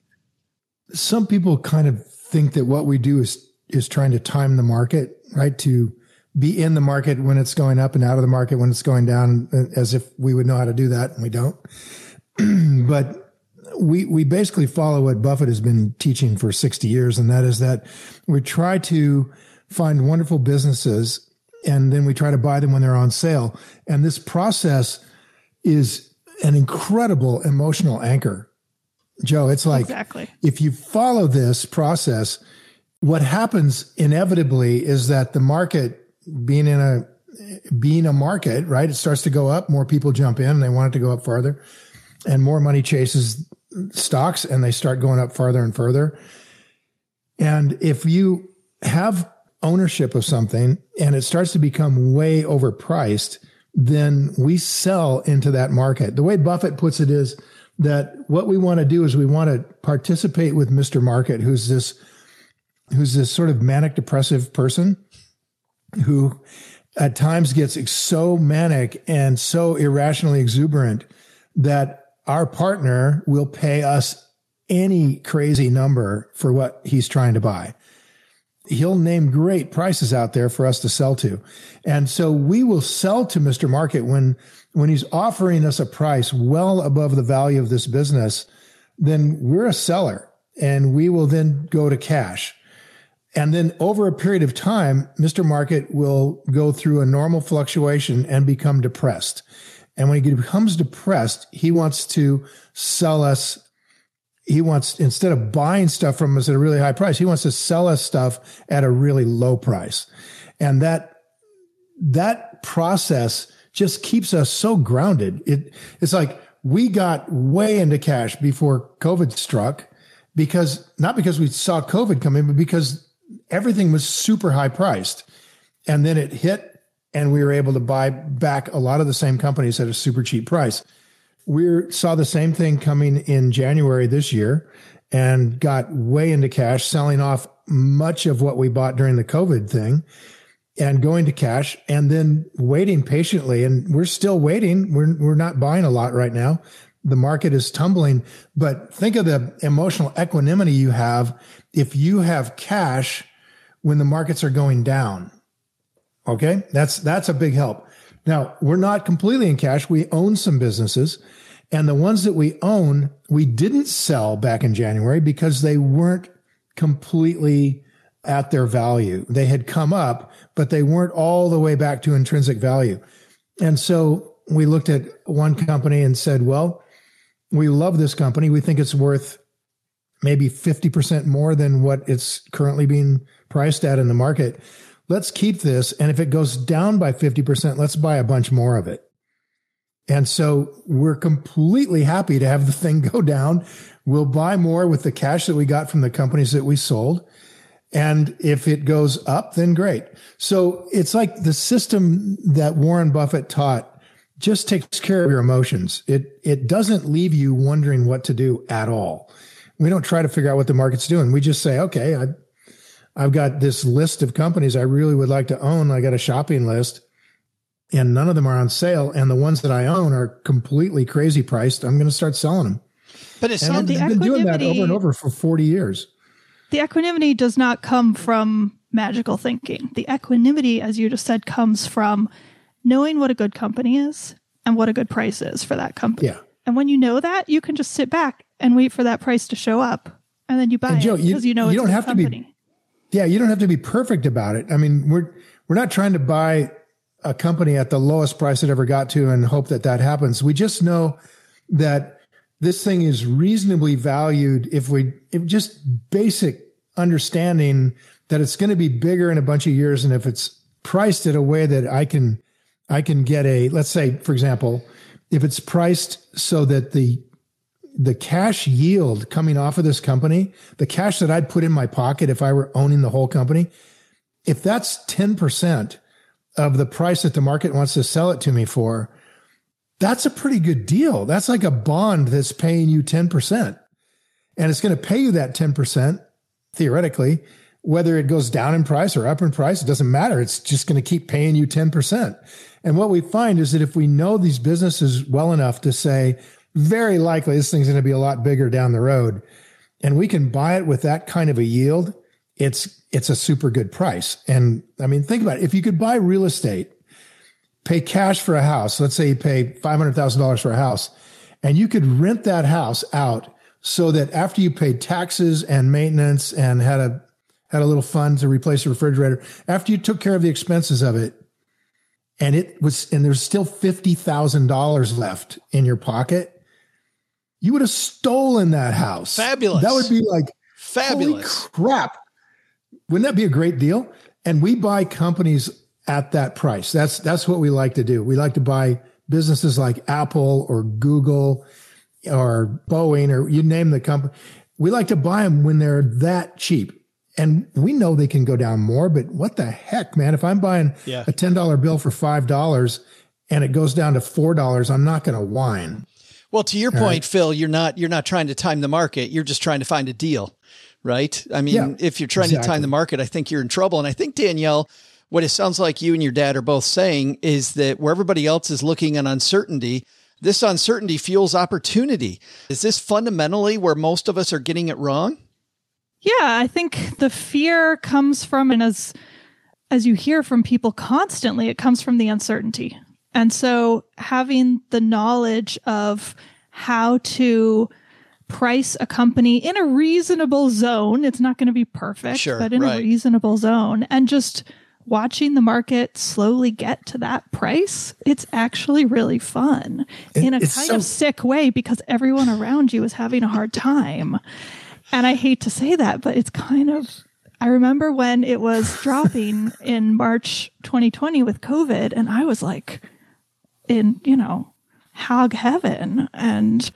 some people kind of think that what we do is is trying to time the market, right? To be in the market when it's going up and out of the market when it's going down, uh, as if we would know how to do that, and we don't. *clears throat* but we we basically follow what Buffett has been teaching for sixty years, and that is that we try to find wonderful businesses, and then we try to buy them when they're on sale. And this process is an incredible emotional anchor Joe, it's like Exactly. if you follow this process, what happens inevitably is that the market being in a being a market, right? It starts to go up, more people jump in and they want it to go up farther. And more money chases stocks and they start going up farther and further. And if you have ownership of something and it starts to become way overpriced, then we sell into that market. The way Buffett puts it is that what we want to do is we want to participate with Mr. Market, who's this, who's this sort of manic depressive person who at times gets so manic and so irrationally exuberant that our partner will pay us any crazy number for what he's trying to buy. He'll name great prices out there for us to sell to. And so we will sell to Mr. Market when, when he's offering us a price well above the value of this business, then we're a seller and we will then go to cash. And then over a period of time, Mr. Market will go through a normal fluctuation and become depressed. And when he becomes depressed, he wants to sell us. He wants, instead of buying stuff from us at a really high price, he wants to sell us stuff at a really low price. And that, that process just keeps us so grounded. It, it's like we got way into cash before COVID struck because not because we saw COVID come in, but because everything was super high priced. And then it hit and we were able to buy back a lot of the same companies at a super cheap price. We saw the same thing coming in January this year and got way into cash, selling off much of what we bought during the COVID thing. and going to cash and then waiting patiently. And we're still waiting. We're, we're not buying a lot right now. The market is tumbling, but think of the emotional equanimity you have if you have cash when the markets are going down. Okay. That's, that's a big help. Now we're not completely in cash. We own some businesses and the ones that we own, we didn't sell back in January because they weren't completely at their value. They had come up, but they weren't all the way back to intrinsic value. And so we looked at one company and said, well, we love this company. We think it's worth maybe 50% more than what it's currently being priced at in the market. Let's keep this. And if it goes down by 50%, let's buy a bunch more of it. And so we're completely happy to have the thing go down. We'll buy more with the cash that we got from the companies that we sold. And if it goes up, then great. So it's like the system that Warren Buffett taught just takes care of your emotions. It, it doesn't leave you wondering what to do at all. We don't try to figure out what the market's doing. We just say, okay, I, I've got this list of companies I really would like to own. I got a shopping list and none of them are on sale. And the ones that I own are completely crazy priced. I'm going to start selling them. But it's and not I've been doing that over and over for 40 years. The equanimity does not come from magical thinking. The equanimity, as you just said, comes from knowing what a good company is and what a good price is for that company. Yeah. And when you know that, you can just sit back and wait for that price to show up, and then you buy And Joe, it because you, know you it's don't a have company. to be. Yeah, you don't have to be perfect about it. I mean, we're we're not trying to buy a company at the lowest price it ever got to and hope that that happens. We just know that this thing is reasonably valued if we if just basic understanding that it's going to be bigger in a bunch of years and if it's priced in a way that I can I can get a let's say for example if it's priced so that the the cash yield coming off of this company the cash that I'd put in my pocket if I were owning the whole company if that's 10% of the price that the market wants to sell it to me for that's a pretty good deal that's like a bond that's paying you 10% and it's going to pay you that 10% theoretically, whether it goes down in price or up in price, it doesn't matter. It's just going to keep paying you 10%. And what we find is that if we know these businesses well enough to say, very likely this thing's going to be a lot bigger down the road, and we can buy it with that kind of a yield, it's, it's a super good price. And I mean, think about it. If you could buy real estate, pay cash for a house, let's say you pay $500,000 for a house, and you could rent that house out so that after you paid taxes and maintenance and had a had a little fund to replace the refrigerator, after you took care of the expenses of it, and it was and there's still fifty thousand dollars left in your pocket, you would have stolen that house. Fabulous. That would be like Fabulous. Holy crap! Wouldn't that be a great deal? And we buy companies at that price. That's that's what we like to do. We like to buy businesses like Apple or Google or Boeing or you name the company. We like to buy them when they're that cheap. And we know they can go down more, but what the heck, man? If I'm buying Yeah. a $10 bill for $5 and it goes down to $4, I'm not going to whine. Well, to your All point, right. Phil, you're not you're not trying to time the market. You're just trying to find a deal, right? I mean, Yeah, if you're trying to time the market, I think you're in trouble. And I think Danielle, what it sounds like you and your dad are both saying is that where everybody else is looking at uncertainty, this uncertainty fuels opportunity. Is this fundamentally where most of us are getting it wrong? Yeah, I think the fear comes from, and as as you hear from people constantly, it comes from the uncertainty. And so having the knowledge of how to price a company in a reasonable zone, it's not going to be perfect, Sure, but in right. a reasonable zone, and just watching the market slowly get to that price, it's actually really fun It- in a kind so- of sick way because everyone around you is having a hard time. And I hate to say that, but it's kind of. I remember when it was *laughs* dropping in March 2020 with COVID, and I was like in, you know, hog heaven, and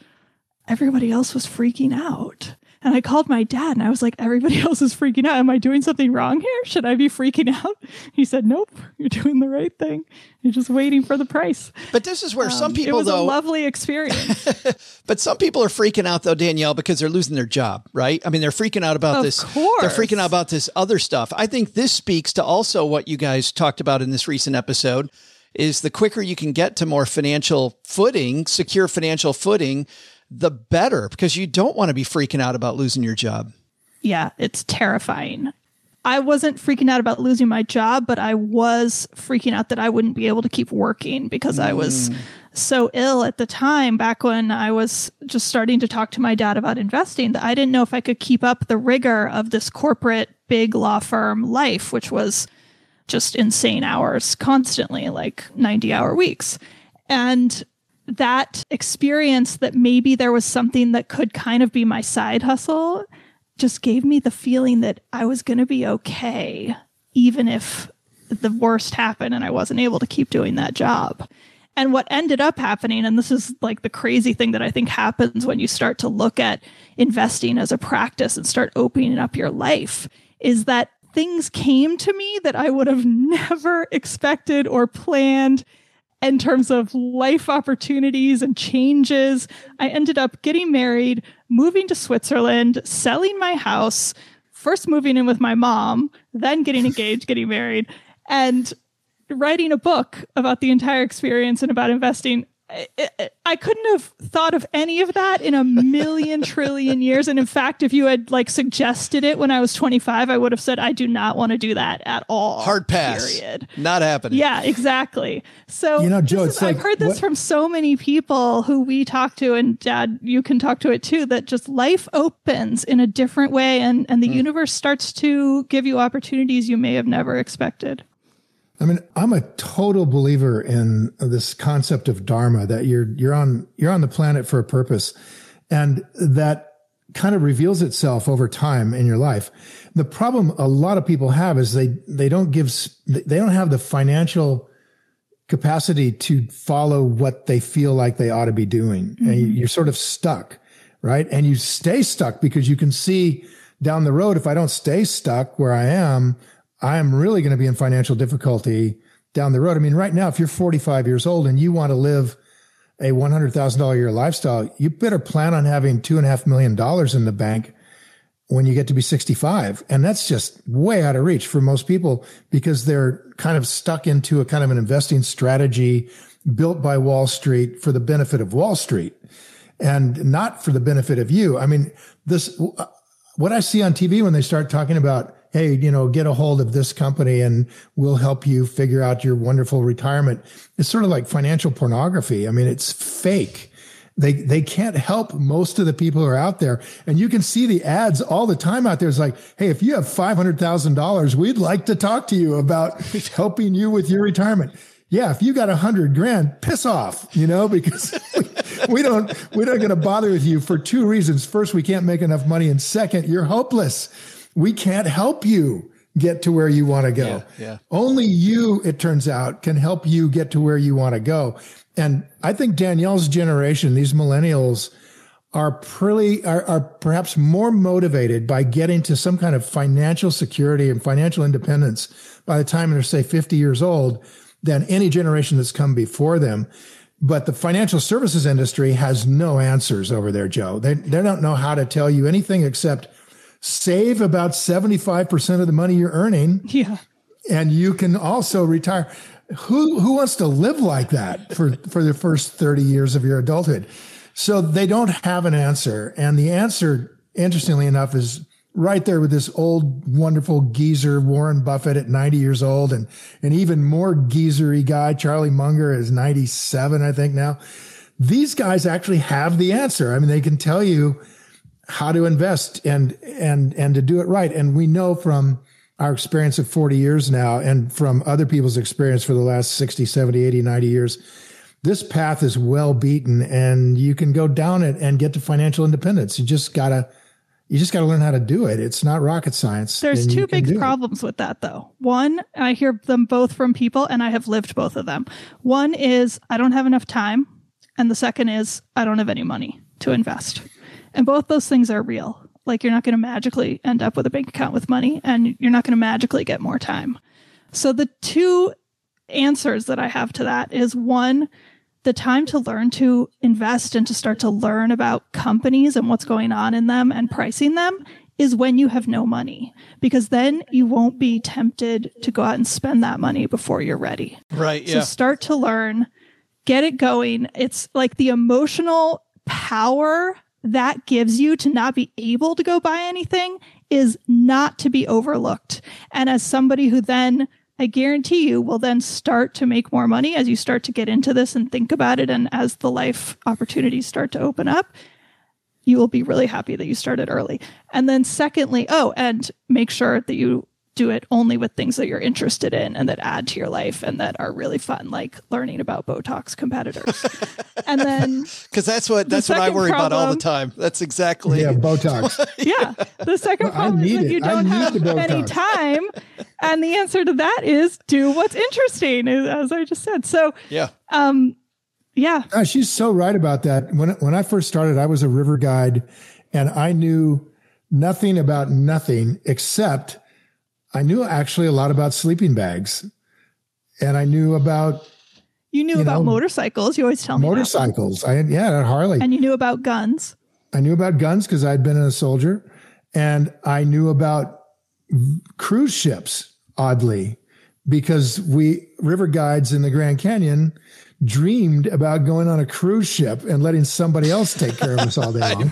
everybody else was freaking out. And I called my dad and I was like, everybody *laughs* else is freaking out. Am I doing something wrong here? Should I be freaking out? *laughs* He said, nope, you're doing the right thing. You're just waiting for the price. But this is where um, some people, it was though, a lovely experience. *laughs* but some people are freaking out though, Danielle, because they're losing their job, right? I mean, they're freaking out about of this. Course. They're freaking out about this other stuff. I think this speaks to also what you guys talked about in this recent episode is the quicker you can get to more financial footing, secure financial footing, the better because you don't want to be freaking out about losing your job. Yeah, it's terrifying. I wasn't freaking out about losing my job, but I was freaking out that I wouldn't be able to keep working because mm. I was mm. so ill at the time back when I was just starting to talk to my dad about investing that I didn't know if I could keep up the rigor of this corporate big law firm life, which was just insane hours constantly, like 90 hour weeks. And that experience that maybe there was something that could kind of be my side hustle just gave me the feeling that I was going to be okay, even if the worst happened and I wasn't able to keep doing that job. And what ended up happening, and this is like the crazy thing that I think happens when you start to look at investing as a practice and start opening up your life, is that things came to me that I would have *laughs* never expected or planned in terms of life opportunities and changes. I ended up getting married, moving to Switzerland, selling my house, first moving in with my mom, then getting engaged, getting married, and writing a book about the entire experience and about investing I couldn't have thought of any of that in a million *laughs* trillion years. And in fact, if you had like suggested it when I was 25, I would have said, I do not want to do that at all. Hard pass. Period. Not happening. Yeah, exactly. So, you know, Joe, is, I've heard this what? from so many people who we talk to, and Dad, you can talk to it too, that just life opens in a different way and, and the mm. universe starts to give you opportunities you may have never expected. I mean, I'm a total believer in this concept of dharma that you're you're on you're on the planet for a purpose, and that kind of reveals itself over time in your life. The problem a lot of people have is they they don't give they don't have the financial capacity to follow what they feel like they ought to be doing, mm-hmm. and you're sort of stuck, right? And you stay stuck because you can see down the road if I don't stay stuck where I am I am really going to be in financial difficulty down the road. I mean, right now, if you're 45 years old and you want to live a $100,000 a year lifestyle, you better plan on having two and a half million dollars in the bank when you get to be 65. And that's just way out of reach for most people because they're kind of stuck into a kind of an investing strategy built by Wall Street for the benefit of Wall Street and not for the benefit of you. I mean, this, uh, what I see on TV when they start talking about hey, you know, get a hold of this company and we'll help you figure out your wonderful retirement. It's sort of like financial pornography. I mean, it's fake. They they can't help most of the people who are out there, and you can see the ads all the time out there. It's like, hey, if you have five hundred thousand dollars, we'd like to talk to you about *laughs* helping you with your retirement. Yeah, if you got a hundred grand, piss off, you know, because we, *laughs* we don't we're not going to bother with you for two reasons. First, we can't make enough money, and second, you're hopeless we can't help you get to where you want to go. Yeah, yeah. Only you, it turns out, can help you get to where you want to go. And I think Danielle's generation, these millennials, are pretty are, are perhaps more motivated by getting to some kind of financial security and financial independence by the time they're say 50 years old than any generation that's come before them. But the financial services industry has no answers over there, Joe. They they don't know how to tell you anything except save about 75% of the money you're earning. Yeah. And you can also retire. Who who wants to live like that for, for the first 30 years of your adulthood? So they don't have an answer. And the answer, interestingly enough, is right there with this old, wonderful geezer, Warren Buffett at 90 years old, and an even more geezery guy, Charlie Munger, is 97, I think now. These guys actually have the answer. I mean, they can tell you how to invest and and and to do it right. And we know from our experience of 40 years now and from other people's experience for the last 60, 70, 80, 90 years, this path is well beaten and you can go down it and get to financial independence. You just gotta you just got to learn how to do it. It's not rocket science. There's two big problems it. with that, though. One, I hear them both from people, and I have lived both of them. One is I don't have enough time, and the second is I don't have any money to invest. And both those things are real. Like you're not going to magically end up with a bank account with money and you're not going to magically get more time. So the two answers that I have to that is one, the time to learn to invest and to start to learn about companies and what's going on in them and pricing them is when you have no money because then you won't be tempted to go out and spend that money before you're ready. Right. Yeah. So start to learn, get it going. It's like the emotional power that gives you to not be able to go buy anything is not to be overlooked. And as somebody who then I guarantee you will then start to make more money as you start to get into this and think about it. And as the life opportunities start to open up, you will be really happy that you started early. And then, secondly, oh, and make sure that you do it only with things that you're interested in and that add to your life and that are really fun, like learning about Botox competitors. *laughs* and then, Because that's what that's what I second worry about all the time. That's exactly Yeah, Botox. *laughs* yeah, the second I problem is that it. you don't have any time. And the answer to that is do what's interesting, as I just said. So, yeah. um, yeah, Ah, she's so right about that. When when I first started, I was a river guide, and I knew nothing about nothing except I knew actually a lot about sleeping bags, and I knew about you knew You about know, motorcycles. You always tell me about motorcycles. I yeah, a Harley. and you knew about guns. I knew about guns because I'd been a soldier, and I knew about cruise ships. Oddly, because we river guides in the Grand Canyon dreamed about going on a cruise ship and letting somebody else take care of us all day *laughs* long.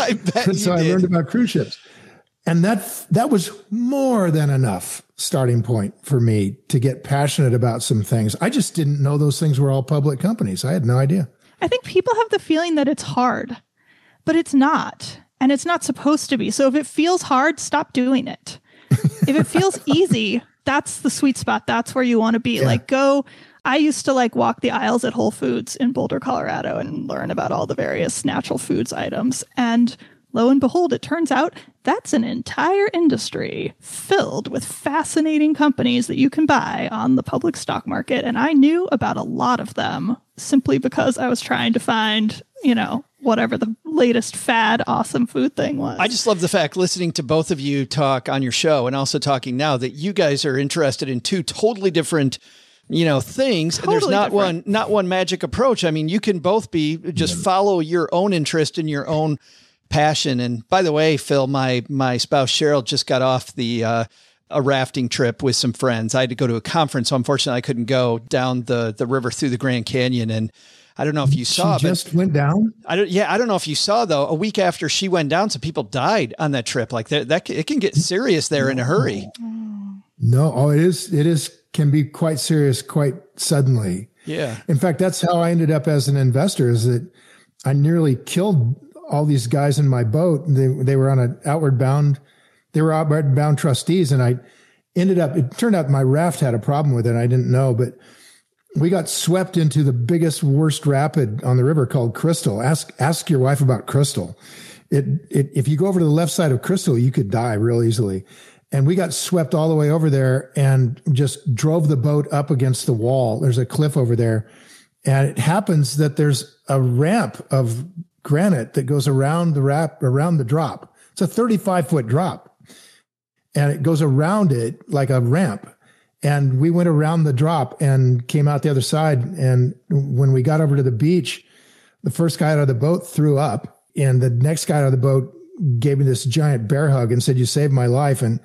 I *laughs* bet you so I did. learned about cruise ships. And that that was more than enough starting point for me to get passionate about some things. I just didn't know those things were all public companies. I had no idea. I think people have the feeling that it's hard, but it's not. And it's not supposed to be. So if it feels hard, stop doing it. *laughs* if it feels easy, that's the sweet spot. That's where you want to be. Like, go. I used to like walk the aisles at Whole Foods in Boulder, Colorado, and learn about all the various natural foods items. And lo and behold, it turns out that's an entire industry filled with fascinating companies that you can buy on the public stock market. And I knew about a lot of them simply because I was trying to find, you know, whatever the latest fad awesome food thing was. I just love the fact listening to both of you talk on your show and also talking now that you guys are interested in two totally different you know things totally and there's not different. one not one magic approach i mean you can both be just follow your own interest in your own passion and by the way phil my my spouse cheryl just got off the uh a rafting trip with some friends. I had to go to a conference, so unfortunately I couldn't go down the the river through the Grand Canyon. And I don't know if you saw, she but just went down. I don't. Yeah, I don't know if you saw though. A week after she went down, some people died on that trip. Like that, that it can get serious there in a hurry. No, oh, it is. It is can be quite serious quite suddenly. Yeah. In fact, that's how I ended up as an investor. Is that I nearly killed all these guys in my boat. They they were on an outward bound. They were outward bound trustees, and I ended up. It turned out my raft had a problem with it. I didn't know, but we got swept into the biggest, worst rapid on the river called Crystal. Ask ask your wife about Crystal. It, it if you go over to the left side of Crystal, you could die real easily. And we got swept all the way over there and just drove the boat up against the wall. There's a cliff over there. And it happens that there's a ramp of granite that goes around the wrap, around the drop. It's a 35 foot drop and it goes around it like a ramp. And we went around the drop and came out the other side. And when we got over to the beach, the first guy out of the boat threw up and the next guy out of the boat gave me this giant bear hug and said, you saved my life. And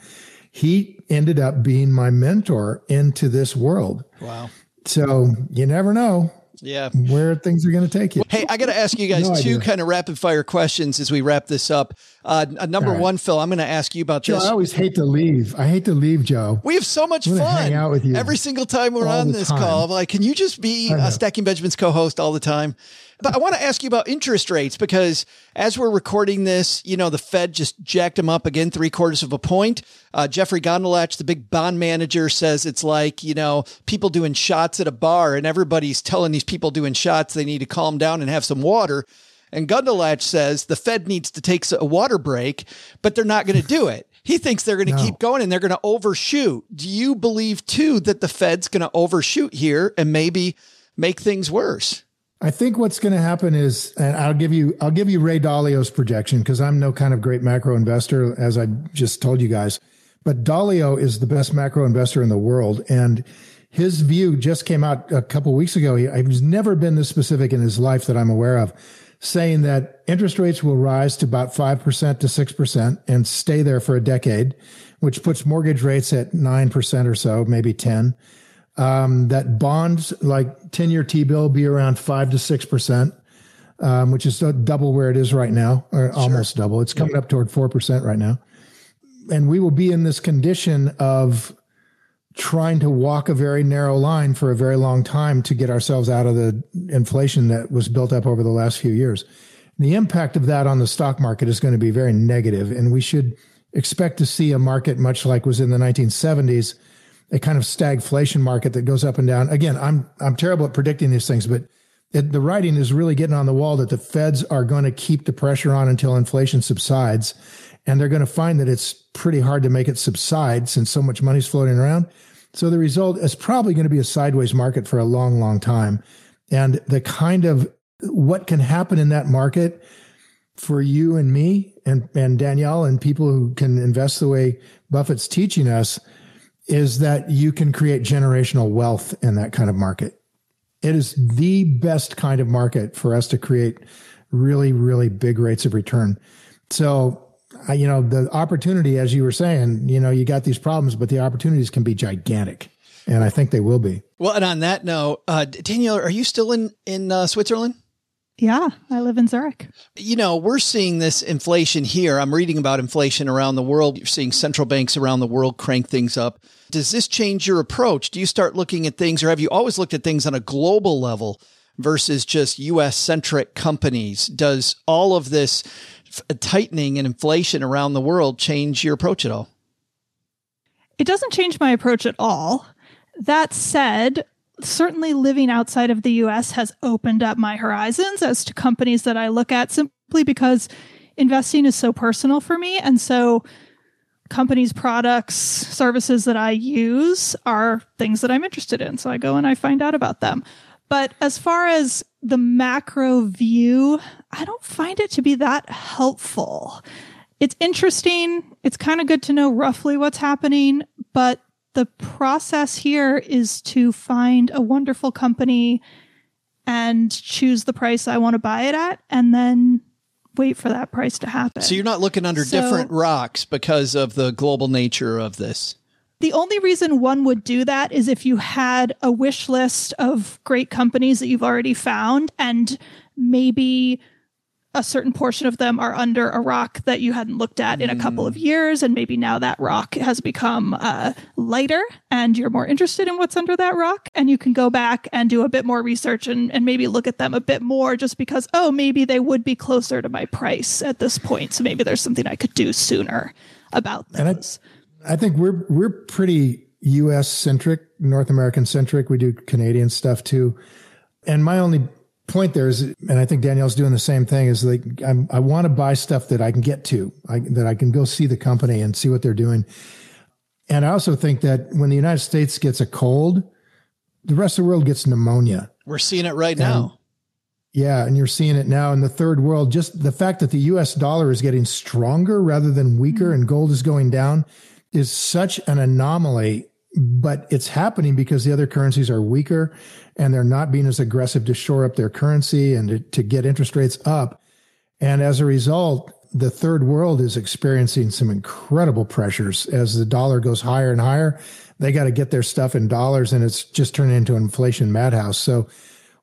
he ended up being my mentor into this world. Wow. So you never know Yeah. where things are going to take you. Hey, I got to ask you guys No two idea. kind of rapid fire questions as we wrap this up. Uh, uh, number right. one, Phil, I'm going to ask you about Joe, this. I always hate to leave. I hate to leave, Joe. We have so much fun hang out with you every single time we're on this time. call. I'm like, can you just be uh, Stacking Benjamins co-host all the time? But I want to ask you about interest rates because as we're recording this, you know, the Fed just jacked them up again, three quarters of a point. Uh, Jeffrey Gundlach, the big bond manager, says it's like, you know, people doing shots at a bar and everybody's telling these people doing shots they need to calm down and have some water. And Gundlach says the Fed needs to take a water break, but they're not going to do it. He thinks they're going to No. keep going and they're going to overshoot. Do you believe too that the Fed's going to overshoot here and maybe make things worse? I think what's going to happen is, and I'll give you, I'll give you Ray Dalio's projection because I'm no kind of great macro investor, as I just told you guys. But Dalio is the best macro investor in the world, and his view just came out a couple weeks ago. He, he's never been this specific in his life that I'm aware of, saying that interest rates will rise to about five percent to six percent and stay there for a decade, which puts mortgage rates at nine percent or so, maybe ten um, that bonds like 10 year T bill be around five to 6%, um, which is double where it is right now, or almost double. It's coming up toward 4% right now. And we will be in this condition of trying to walk a very narrow line for a very long time to get ourselves out of the inflation that was built up over the last few years. The impact of that on the stock market is going to be very negative, and we should expect to see a market much like was in the 1970s a kind of stagflation market that goes up and down. Again, I'm I'm terrible at predicting these things, but it, the writing is really getting on the wall that the Feds are going to keep the pressure on until inflation subsides, and they're going to find that it's pretty hard to make it subside since so much money's floating around. So the result is probably going to be a sideways market for a long, long time. And the kind of what can happen in that market for you and me and, and Danielle and people who can invest the way Buffett's teaching us is that you can create generational wealth in that kind of market. It is the best kind of market for us to create really, really big rates of return. So, you know, the opportunity, as you were saying, you know, you got these problems, but the opportunities can be gigantic. And I think they will be. Well, and on that note, uh, Danielle, are you still in, in uh, Switzerland? Yeah, I live in Zurich. You know, we're seeing this inflation here. I'm reading about inflation around the world. You're seeing central banks around the world crank things up. Does this change your approach? Do you start looking at things, or have you always looked at things on a global level versus just US centric companies? Does all of this tightening and inflation around the world change your approach at all? It doesn't change my approach at all. That said, certainly living outside of the US has opened up my horizons as to companies that I look at simply because investing is so personal for me. And so companies, products, services that I use are things that I'm interested in. So I go and I find out about them. But as far as the macro view, I don't find it to be that helpful. It's interesting. It's kind of good to know roughly what's happening, but the process here is to find a wonderful company and choose the price I want to buy it at and then wait for that price to happen. So you're not looking under so, different rocks because of the global nature of this. The only reason one would do that is if you had a wish list of great companies that you've already found and maybe a certain portion of them are under a rock that you hadn't looked at in a couple of mm. years and maybe now that rock has become uh, lighter and you're more interested in what's under that rock and you can go back and do a bit more research and, and maybe look at them a bit more just because oh maybe they would be closer to my price at this point so maybe there's something i could do sooner about those and I, I think we're we're pretty us centric north american centric. We do canadian stuff too. And my only point there is, and I think Danielle's doing the same thing, is like I'm, i want to buy stuff that I can get to, I, that I can go see the company and see what they're doing. And I also think that when the United States gets a cold, the rest of the world gets pneumonia. We're seeing it right and, now. Yeah, and you're seeing it now in the third world. Just the fact that the US dollar is getting stronger rather than weaker mm-hmm. and gold is going down is such an anomaly but it's happening because the other currencies are weaker and they're not being as aggressive to shore up their currency and to, to get interest rates up. And as a result, the third world is experiencing some incredible pressures as the dollar goes higher and higher. They got to get their stuff in dollars and it's just turning into an inflation madhouse. So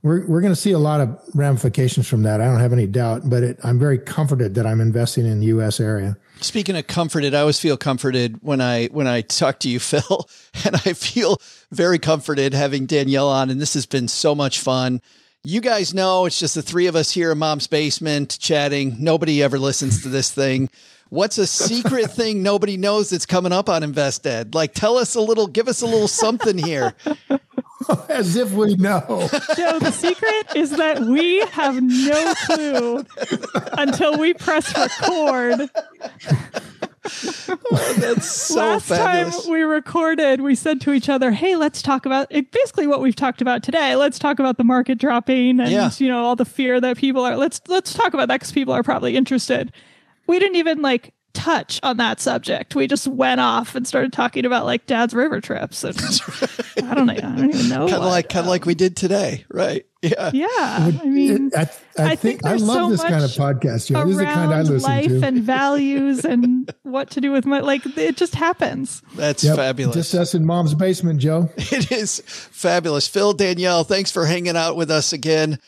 we're, we're going to see a lot of ramifications from that. I don't have any doubt, but it, I'm very comforted that I'm investing in the U.S. area. Speaking of comforted, I always feel comforted when I when I talk to you, *laughs* Phil, and I feel very comforted having Danielle on, and this has been so much fun. You guys know it's just the three of us here in Mom's basement chatting. Nobody ever listens to this thing. What's a secret *laughs* thing nobody knows that's coming up on InvestEd? Like, tell us a little, give us a little something here. *laughs* *laughs* As if we know. No, the secret is that we have no clue until we press record. Oh, that's so Last fabulous. time we recorded, we said to each other, "Hey, let's talk about it, basically what we've talked about today. Let's talk about the market dropping and Yeah. you know all the fear that people are. Let's let's talk about that because people are probably interested." We didn't even like touch on that subject. We just went off and started talking about like Dad's river trips. And I don't know. I don't even know. kind of like kind of like we did today, right? Yeah. yeah. I mean, I, I, think, I love so this kind of podcast. Joe. This is the kind I around listen life to. and values and what to do with my like. It just happens. That's Yep, fabulous. Just us in mom's basement, Joe. *laughs* It is fabulous. Phil, Danielle, thanks for hanging out with us again.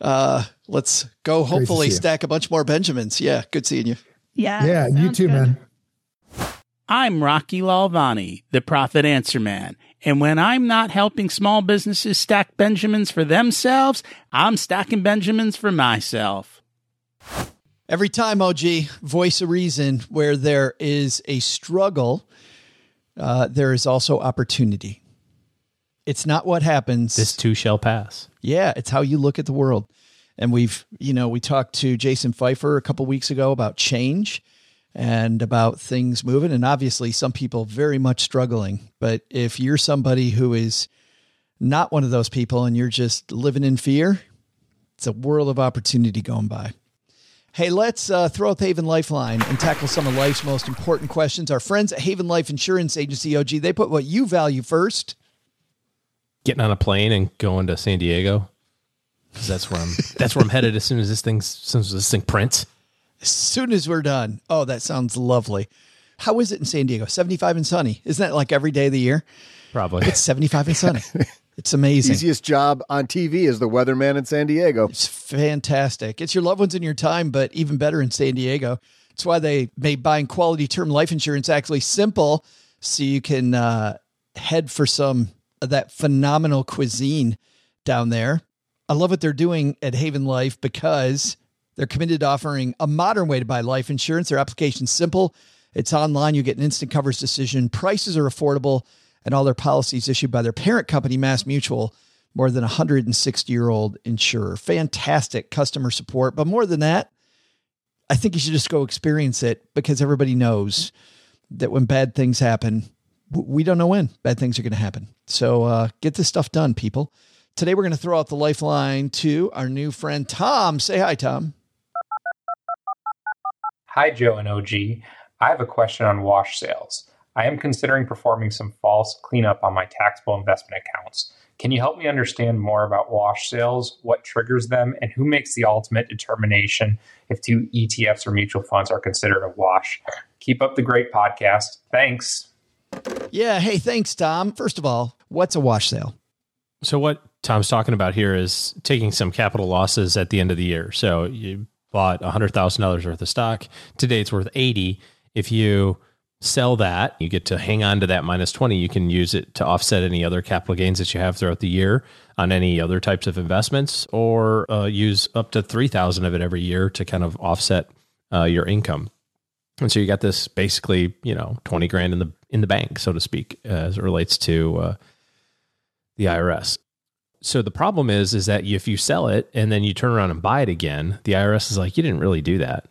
Uh, let's go hopefully see you. stack a bunch more Benjamins. Yeah, good seeing you. Yeah. Yeah, you too, good. man. I'm Rocky Lalvani, the Profit Answer Man. And when I'm not helping small businesses stack Benjamins for themselves, I'm stacking Benjamins for myself. Every time, OG, voice a reason, where there is a struggle, uh, there is also opportunity. It's not what happens. This too shall pass. Yeah, it's how you look at the world. And we've, you know, we talked to Jason Feifer a couple weeks ago about change and about things moving. And obviously, some people very much struggling. But if you're somebody who is not one of those people and you're just living in fear, it's a world of opportunity going by. Hey, let's uh, throw the Haven Lifeline and tackle some of life's most important questions. Our friends at Haven Life Insurance Agency, OG, they put what you value first. Getting on a plane and going to San Diego. 'Cause that's where I'm *laughs* that's where I'm headed as soon as this thing as soon as this thing prints. As soon as we're done. Oh, that sounds lovely. How is it in San Diego? 75 and sunny. Isn't that like every day of the year? Probably. It's 75 and sunny. *laughs* It's amazing. Easiest job on TV is the weatherman in San Diego. It's fantastic. It's your loved ones in your time, but even better in San Diego. That's why they made buying quality term life insurance actually simple so you can uh, head for some of that phenomenal cuisine down there. I love what they're doing at Haven Life because they're committed to offering a modern way to buy life insurance. Their application's simple. It's online. You get an instant coverage decision. Prices are affordable, and all their policies issued by their parent company, Mass Mutual, more than a 160 year old insurer. Fantastic customer support. But more than that, I think you should just go experience it because everybody knows that when bad things happen, we don't know when bad things are going to happen. So uh, get this stuff done, people. Today, we're going to throw out the lifeline to our new friend, Tom. Say hi, Tom. Hi, Joe and OG. I have a question on wash sales. I am considering performing some false cleanup on my taxable investment accounts. Can you help me understand more about wash sales, what triggers them, and who makes the ultimate determination if two ETFs or mutual funds are considered a wash? Keep up the great podcast. Thanks. Yeah. Hey, thanks, Tom. First of all, what's a wash sale? So what Tom's talking about here is taking some capital losses at the end of the year. So you bought hundred thousand dollars worth of stock. Today it's worth eighty. If you sell that, you get to hang on to that minus twenty. You can use it to offset any other capital gains that you have throughout the year on any other types of investments, or uh, use up to three thousand of it every year to kind of offset uh, your income. And so you got this basically, you know, twenty grand in the in the bank, so to speak, as it relates to uh, the IRS. So the problem is, is that if you sell it and then you turn around and buy it again, the IRS is like, you didn't really do that.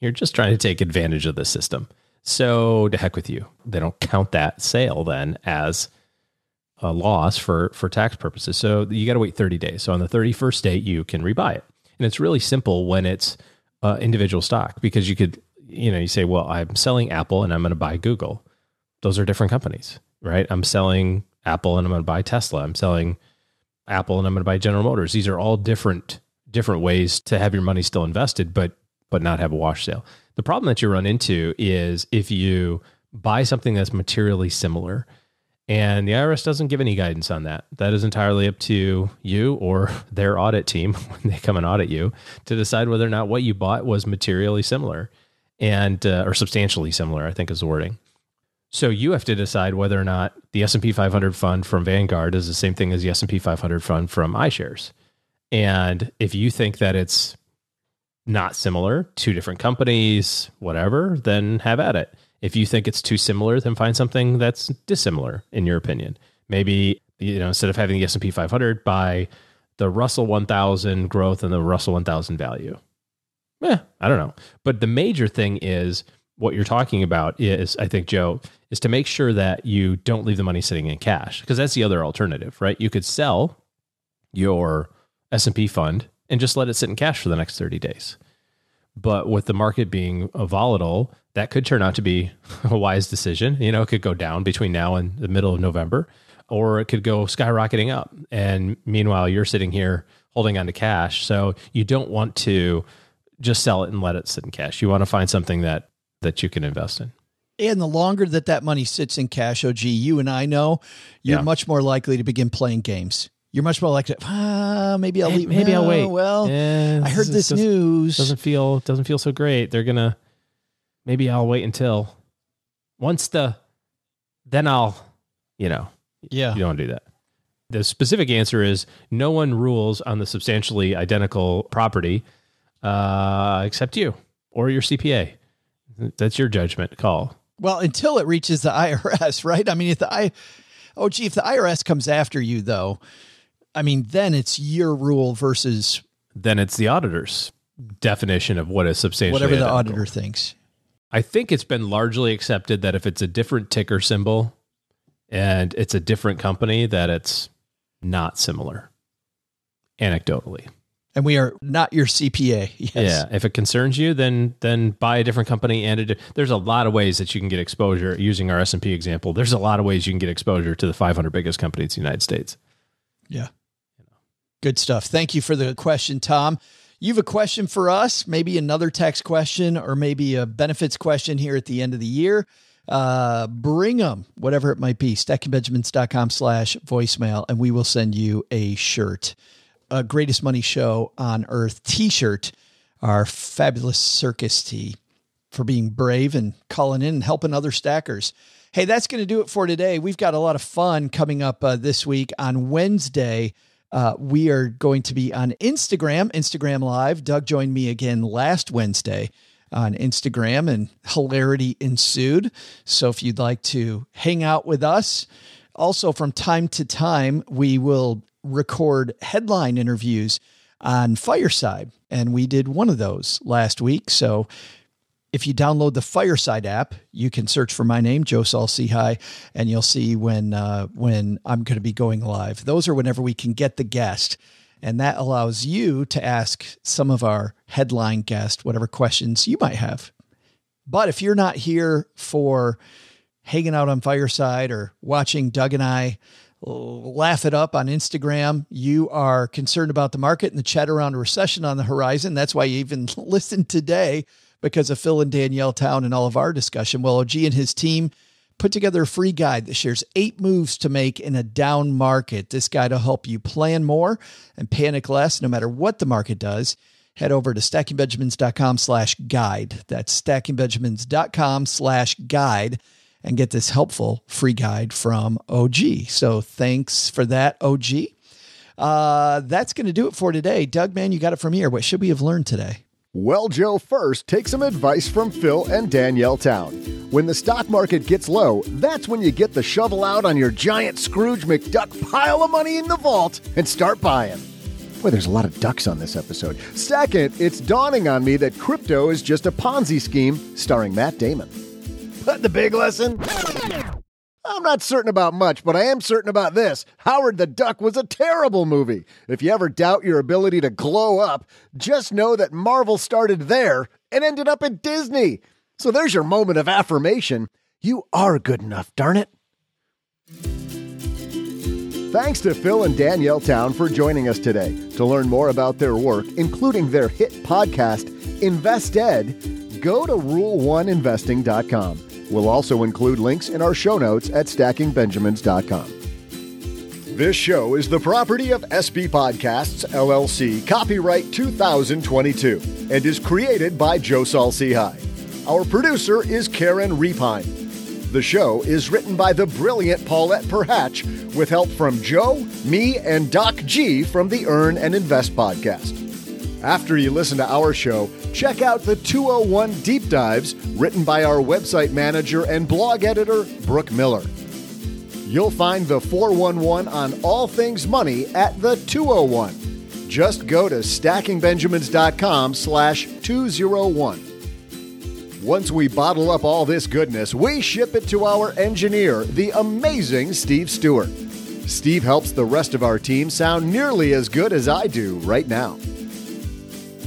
You're just trying to take advantage of the system. So to heck with you. They don't count that sale then as a loss for for tax purposes. So you got to wait 30 days. So on the 31st day, you can rebuy it, and it's really simple when it's uh, individual stock because you could, you know, you say, well, I'm selling Apple and I'm going to buy Google. Those are different companies, right? I'm selling Apple and I'm going to buy Tesla. I'm selling Apple and I'm going to buy General Motors. These are all different different ways to have your money still invested, but but not have a wash sale. The problem that you run into is if you buy something that's materially similar, and the IRS doesn't give any guidance on that. That is entirely up to you or *laughs* their audit team *laughs* when they come and audit you to decide whether or not what you bought was materially similar and uh, or substantially similar. I think is the wording. So you have to decide whether or not the S&P 500 fund from Vanguard is the same thing as the S&P 500 fund from iShares. And if you think that it's not similar, two different companies, whatever, then have at it. If you think it's too similar, then find something that's dissimilar in your opinion. Maybe you know instead of having the S&P 500 buy the Russell 1000 growth and the Russell 1000 value. Yeah, I don't know. But the major thing is what you're talking about is, I think, Joe, is to make sure that you don't leave the money sitting in cash because that's the other alternative, right? You could sell your S&P fund and just let it sit in cash for the next 30 days. But with the market being uh, volatile, that could turn out to be *laughs* a wise decision. You know, it could go down between now and the middle of November, or it could go skyrocketing up. And meanwhile, you're sitting here holding on to cash. So you don't want to just sell it and let it sit in cash. You want to find something that that you can invest in. And the longer that that money sits in cash, OG, you and I know you're Yeah. much more likely to begin playing games. You're much more likely, To, ah, maybe I'll Hey, leave. maybe I'll wait. Well, Eh, I heard this doesn't- news. Doesn't feel doesn't feel so great. They're gonna maybe I'll wait until once the then I'll you know Yeah. you don't do that. The specific answer is no one rules on the substantially identical property uh, except you or your CPA. That's your judgment call. Well, until it reaches the *laughs* IRS, right? I mean, if the I, oh gee, if the IRS comes after you, though, I mean, then it's your rule versus Then it's the auditor's definition of what is substantially whatever the identical. auditor thinks. I think it's been largely accepted that if it's a different ticker symbol and it's a different company, that it's not similar. Anecdotally. And we are not your CPA. *laughs* Yes. Yeah. If it concerns you, then then buy a different company and it, there's a lot of ways that you can get exposure using our S&P example. There's a lot of ways you can get exposure to the 500 biggest companies in the United States. Yeah. Good stuff. Thank you for the question, Tom. You have a question for us, maybe another tax question or maybe a benefits question here at the end of the year. Uh, bring them, whatever it might be, stackingbenjamins.com slash voicemail, and we will send you a shirt. Greatest money show on earth t-shirt, our fabulous circus tee for being brave and calling in and helping other stackers. Hey, that's going to do it for today. We've got a lot of fun coming up uh, this week on Wednesday. Uh, we are going to be on Instagram, Instagram Live. Doug joined me again last Wednesday on Instagram, and hilarity ensued. So if you'd like to hang out with us, also from time to time, we will record headline interviews on Fireside, and we did one of those last week. So if you download the Fireside app, you can search for my name, Joe Saul-Sehy, and you'll see when uh, when I'm going to be going live. Those are whenever we can get the guest, and that allows you to ask some of our headline guests whatever questions you might have. But if you're not here for hanging out on Fireside or watching Doug and I laugh it up on Instagram, you are concerned about the market and the chat around a recession on the horizon. That's why you even *laughs* listened today because of Phil and Danielle Town and all of our discussion. Well, OG and his team put together a free guide that shares eight moves to make in a down market. This guide will help you plan more and panic less no matter what the market does. Head over to stackingbenjamins.com slash guide. That's stackingbenjamins.com slash guide and get this helpful free guide from OG. So thanks for that, OG. Uh, that's going to do it for today. Doug, man, you got it from here. What should we have learned today? Well, Joe, first, take some advice from Phil and Danielle Town. When the stock market gets low, that's when you get the shovel out on your giant Scrooge McDuck pile of money in the vault and start buying. Boy, there's a lot of ducks on this episode. Second, it's dawning on me that crypto is just a Ponzi scheme starring Matt Damon. The big lesson? I'm not certain about much, but I am certain about this. Howard the Duck was a terrible movie. If you ever doubt your ability to glow up, just know that Marvel started there and ended up at Disney. So there's your moment of affirmation. You are good enough, darn it. Thanks to Phil and Danielle Town for joining us today. To learn more about their work, including their hit podcast, InvestEd, go to rule1investing.com. We'll also include links in our show notes at stackingbenjamins.com. This show is the property of SB Podcasts, LLC, copyright 2022, and is created by Joe High. Our producer is Karen Repine. The show is written by the brilliant Paulette Perhach with help from Joe, me, and Doc G from the Earn and Invest podcast. After you listen to our show, check out the 201 Deep Dives written by our website manager and blog editor, Brooke Miller. You'll find the 411 on all things money at the 201. Just go to stackingbenjamins.com slash 201. Once we bottle up all this goodness, we ship it to our engineer, the amazing Steve Stewart. Steve helps the rest of our team sound nearly as good as I do right now.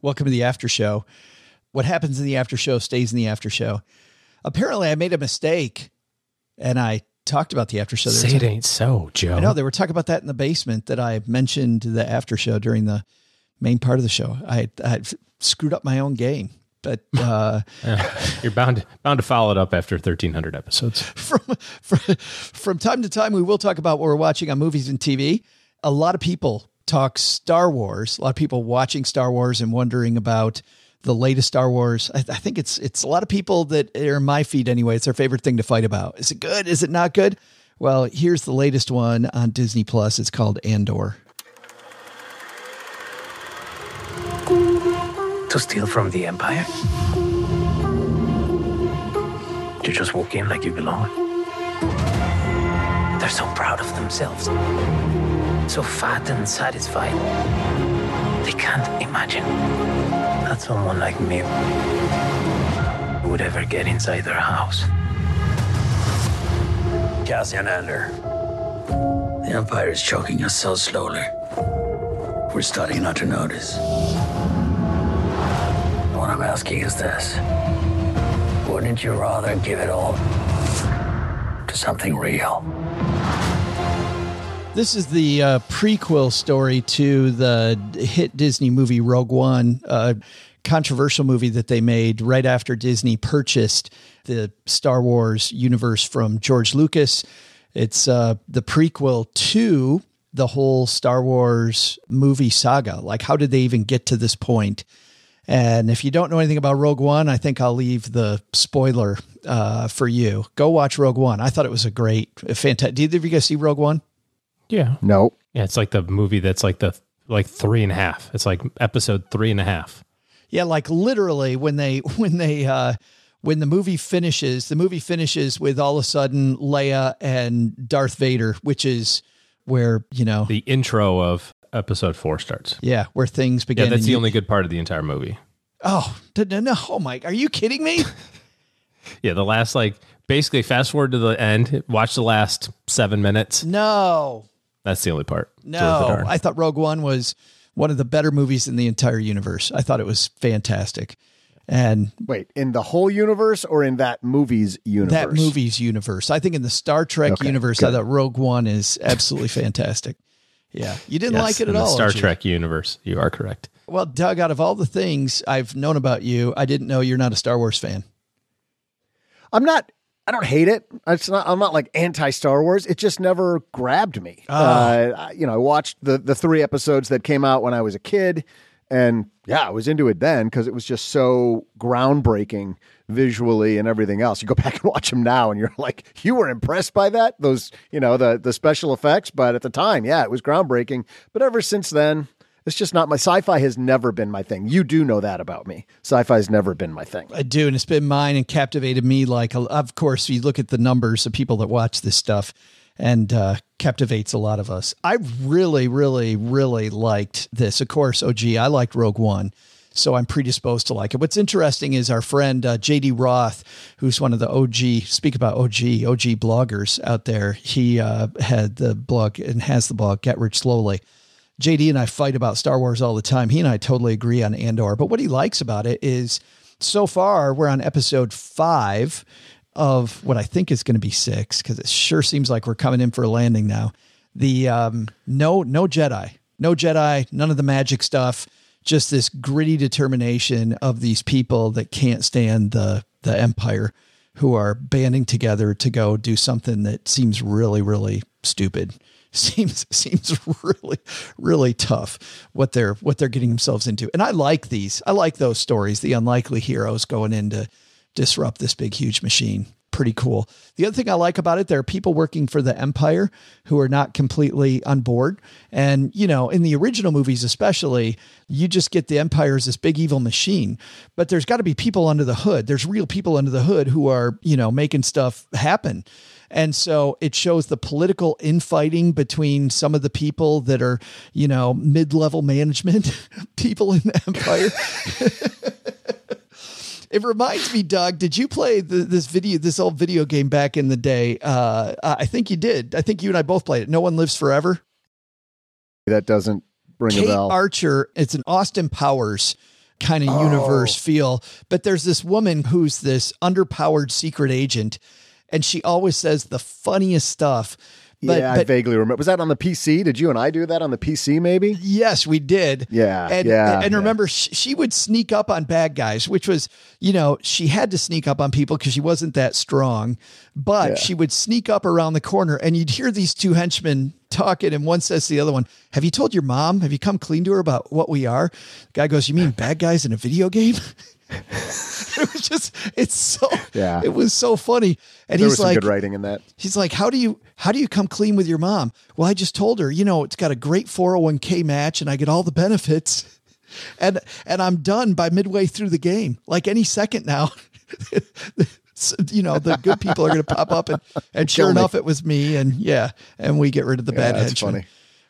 Welcome to the after show. What happens in the after show stays in the after show. Apparently, I made a mistake and I talked about the after show. Say it ain't so, Joe. I know they were talking about that in the basement that I mentioned the after show during the main part of the show. I, I screwed up my own game, but *laughs* uh, *laughs* you're bound bound to follow it up after 1300 episodes. *laughs* From, from from time to time, we will talk about what we're watching on movies and TV. A lot of people talk Star Wars. A lot of people watching Star Wars and wondering about the latest Star Wars. I, I, think it's it's a lot of people that are in my feed anyway. It's their favorite thing to fight about. Is it good? Is it not good? Well, here's the latest one on Disney Plus. It's called Andor. To steal from the Empire? To just walk in like you belong? They're so proud of themselves so fat and satisfied. They can't imagine that someone like me would ever get inside their house. Cassian Andor, the Empire is choking us so slowly. We're starting not to notice. What I'm asking is this Wouldn't you rather give it all to something real? This is the uh, prequel story to the hit Disney movie Rogue One, a controversial movie that they made right after Disney purchased the Star Wars universe from George Lucas. It's uh, the prequel to the whole Star Wars movie saga. Like, how did they even get to this point? And if you don't know anything about Rogue One, I think I'll leave the spoiler uh, for you. Go watch Rogue One. I thought it was a great, fantastic. Did either of you guys see Rogue One? Yeah. No. Yeah, it's like the movie that's like the like three and a half. It's like episode three and a half. Yeah, like literally when they *laughs* when they uh when the movie finishes, the movie finishes with all of a sudden Leia and Darth Vader, which is where, you know, the intro of episode four starts. Yeah, where things begin. Yeah, that's the you, only good part of the entire movie. Oh, no, no, oh Mike, are you kidding me? *laughs* yeah, the last like basically fast forward to the end, watch the last seven minutes. No. That's the only part. No, I thought Rogue One was one of the better movies in the entire universe. I thought it was fantastic. And wait, in the whole universe or in that movie's universe? That movie's universe. I think in the Star Trek okay, universe, good. I thought Rogue One is absolutely fantastic. Yeah, you didn't yes, like it at all. Star Trek universe, you are correct. Well, Doug, out of all the things I've known about you, I didn't know you're not a Star Wars fan. I'm not I don't hate it. It's not. I'm not like anti Star Wars. It just never grabbed me. Oh. Uh, you know, I watched the the three episodes that came out when I was a kid. And yeah, I was into it then because it was just so groundbreaking visually and everything else. You go *laughs* back and watch them now and you're like, you were impressed by that? Those, you know, the the special effects, but at the time, yeah, it was groundbreaking. But ever since then, it's just not my sci-fi has never been my thing. You do know that about me. Sci-fi has never been my thing. I do, and it's been mine and captivated me. Like, of course, you look at the numbers of people that watch this stuff, and uh, captivates a lot of us. I really, really, really liked this. Of course, OG, I liked Rogue One. So I'm predisposed to like it. What's interesting is our friend uh, JD Roth, who's one of the OG, speak about OG, OG bloggers out there. He uh, had the blog and has the blog Get Rich Slowly. JD and I fight about Star Wars all the time. He and I totally agree on Andor, but what he likes about it is so far we're on episode five of what I think is going to be six because it sure seems like we're coming in for a landing now. The um, no no Jedi, no Jedi, none of the magic stuff. Just this gritty determination of these people that can't stand the the Empire, who are banding together to go do something that seems really really stupid. *laughs* Seems seems really really tough what they're what they're getting themselves into. And I like these. I like those stories. The unlikely heroes going in to disrupt this big, huge machine. Pretty cool. The other thing I like about it, there are people working for the Empire who are not completely on board. And, you know, in the original movies, especially, you just get the Empire as this big evil machine. But there's got to be people under the hood. There's real people under the hood who are, you know, making stuff happen. And so it shows the political infighting between some of the people that are, you know, mid level management *laughs* people in the Empire. *laughs* It reminds me, Doug. Did you play the, this video, this old video game back in the day? Uh, I think you did. I think you and I both played it. No one lives forever. That doesn't ring Cate a bell. Archer. It's an Austin Powers kind of Oh. universe feel, but there's this woman who's this underpowered secret agent, and she always says the funniest stuff. But, yeah, I vaguely remember. Was that on the PC? Did you and I do that on the PC? Maybe. Yes, we did. Yeah, and yeah, and yeah. remember, sh- she would sneak up on bad guys, which was, you know, she had to sneak up on people because she wasn't that strong. But Yeah. she would sneak up around the corner, and you'd hear these two henchmen talking, and one says to the other one, "Have you told your mom? Have you come clean to her about what we are?" The guy goes, "You mean bad guys in a video game?" *laughs* *laughs* it was just, it's so, Yeah. it was so funny. And there he's like, good writing in that. He's like, how do you how do you come clean with your mom? Well, I just told her, you know, it's got a great 401k match and I get all the benefits. *laughs* And and I'm done by midway through the game. Like any second now. *laughs* you know, the good people are going to pop up and and sure enough it was me and yeah, and we get rid of the Yeah, bad that's henchmen. funny.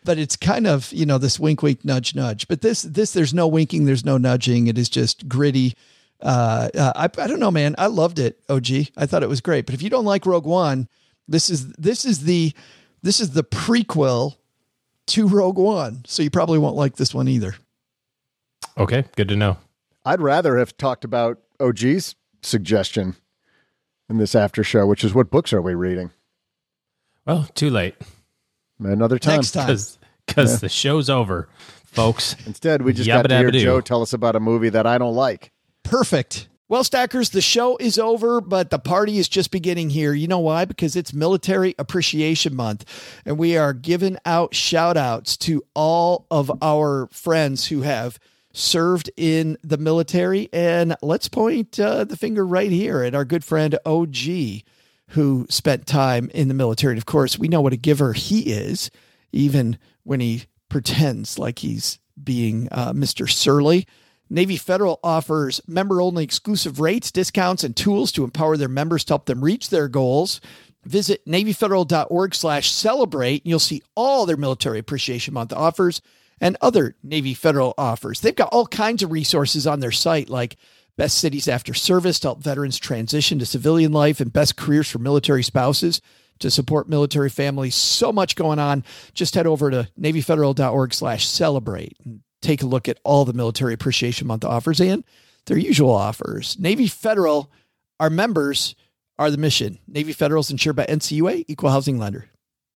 But it's kind of, you know, this wink wink nudge nudge. But this this there's no winking, there's no nudging. It is just gritty uh, uh, I, I don't know, man. I loved it. OG. I thought it was great. But if you don't like Rogue One, this is this is the this is the prequel to Rogue One. So you probably won't like this one either. Okay, good to know. I'd rather have talked about OG's suggestion in this after show, which is what books are we reading? Well, too late. Another time. Next time. Because Yeah. the show's over, folks. Instead, we just got to hear Joe tell us about a movie that I don't like. Perfect. Well, Stackers, the show is over, but the party is just beginning here. You know why? Because it's Military Appreciation Month, and we are giving out shout outs to all of our friends who have served in the military. And let's point uh, the finger right here at our good friend OG, who spent time in the military. And of course, we know what a giver he is, even when he pretends like he's being uh, Mr. Surly. Navy Federal offers member only exclusive rates, discounts, and tools to empower their members to help them reach their goals. Visit NavyFederal.org slash celebrate, and you'll see all their Military Appreciation Month offers and other Navy Federal offers. They've got all kinds of resources on their site, like best cities after service to help veterans transition to civilian life and best careers for military spouses to support military families. So much going on. Just head over to NavyFederal.org slash celebrate and take a look at all the Military Appreciation Month offers and their usual offers. Navy Federal, our members are the mission. Navy Federal is insured by NCUA, equal housing lender.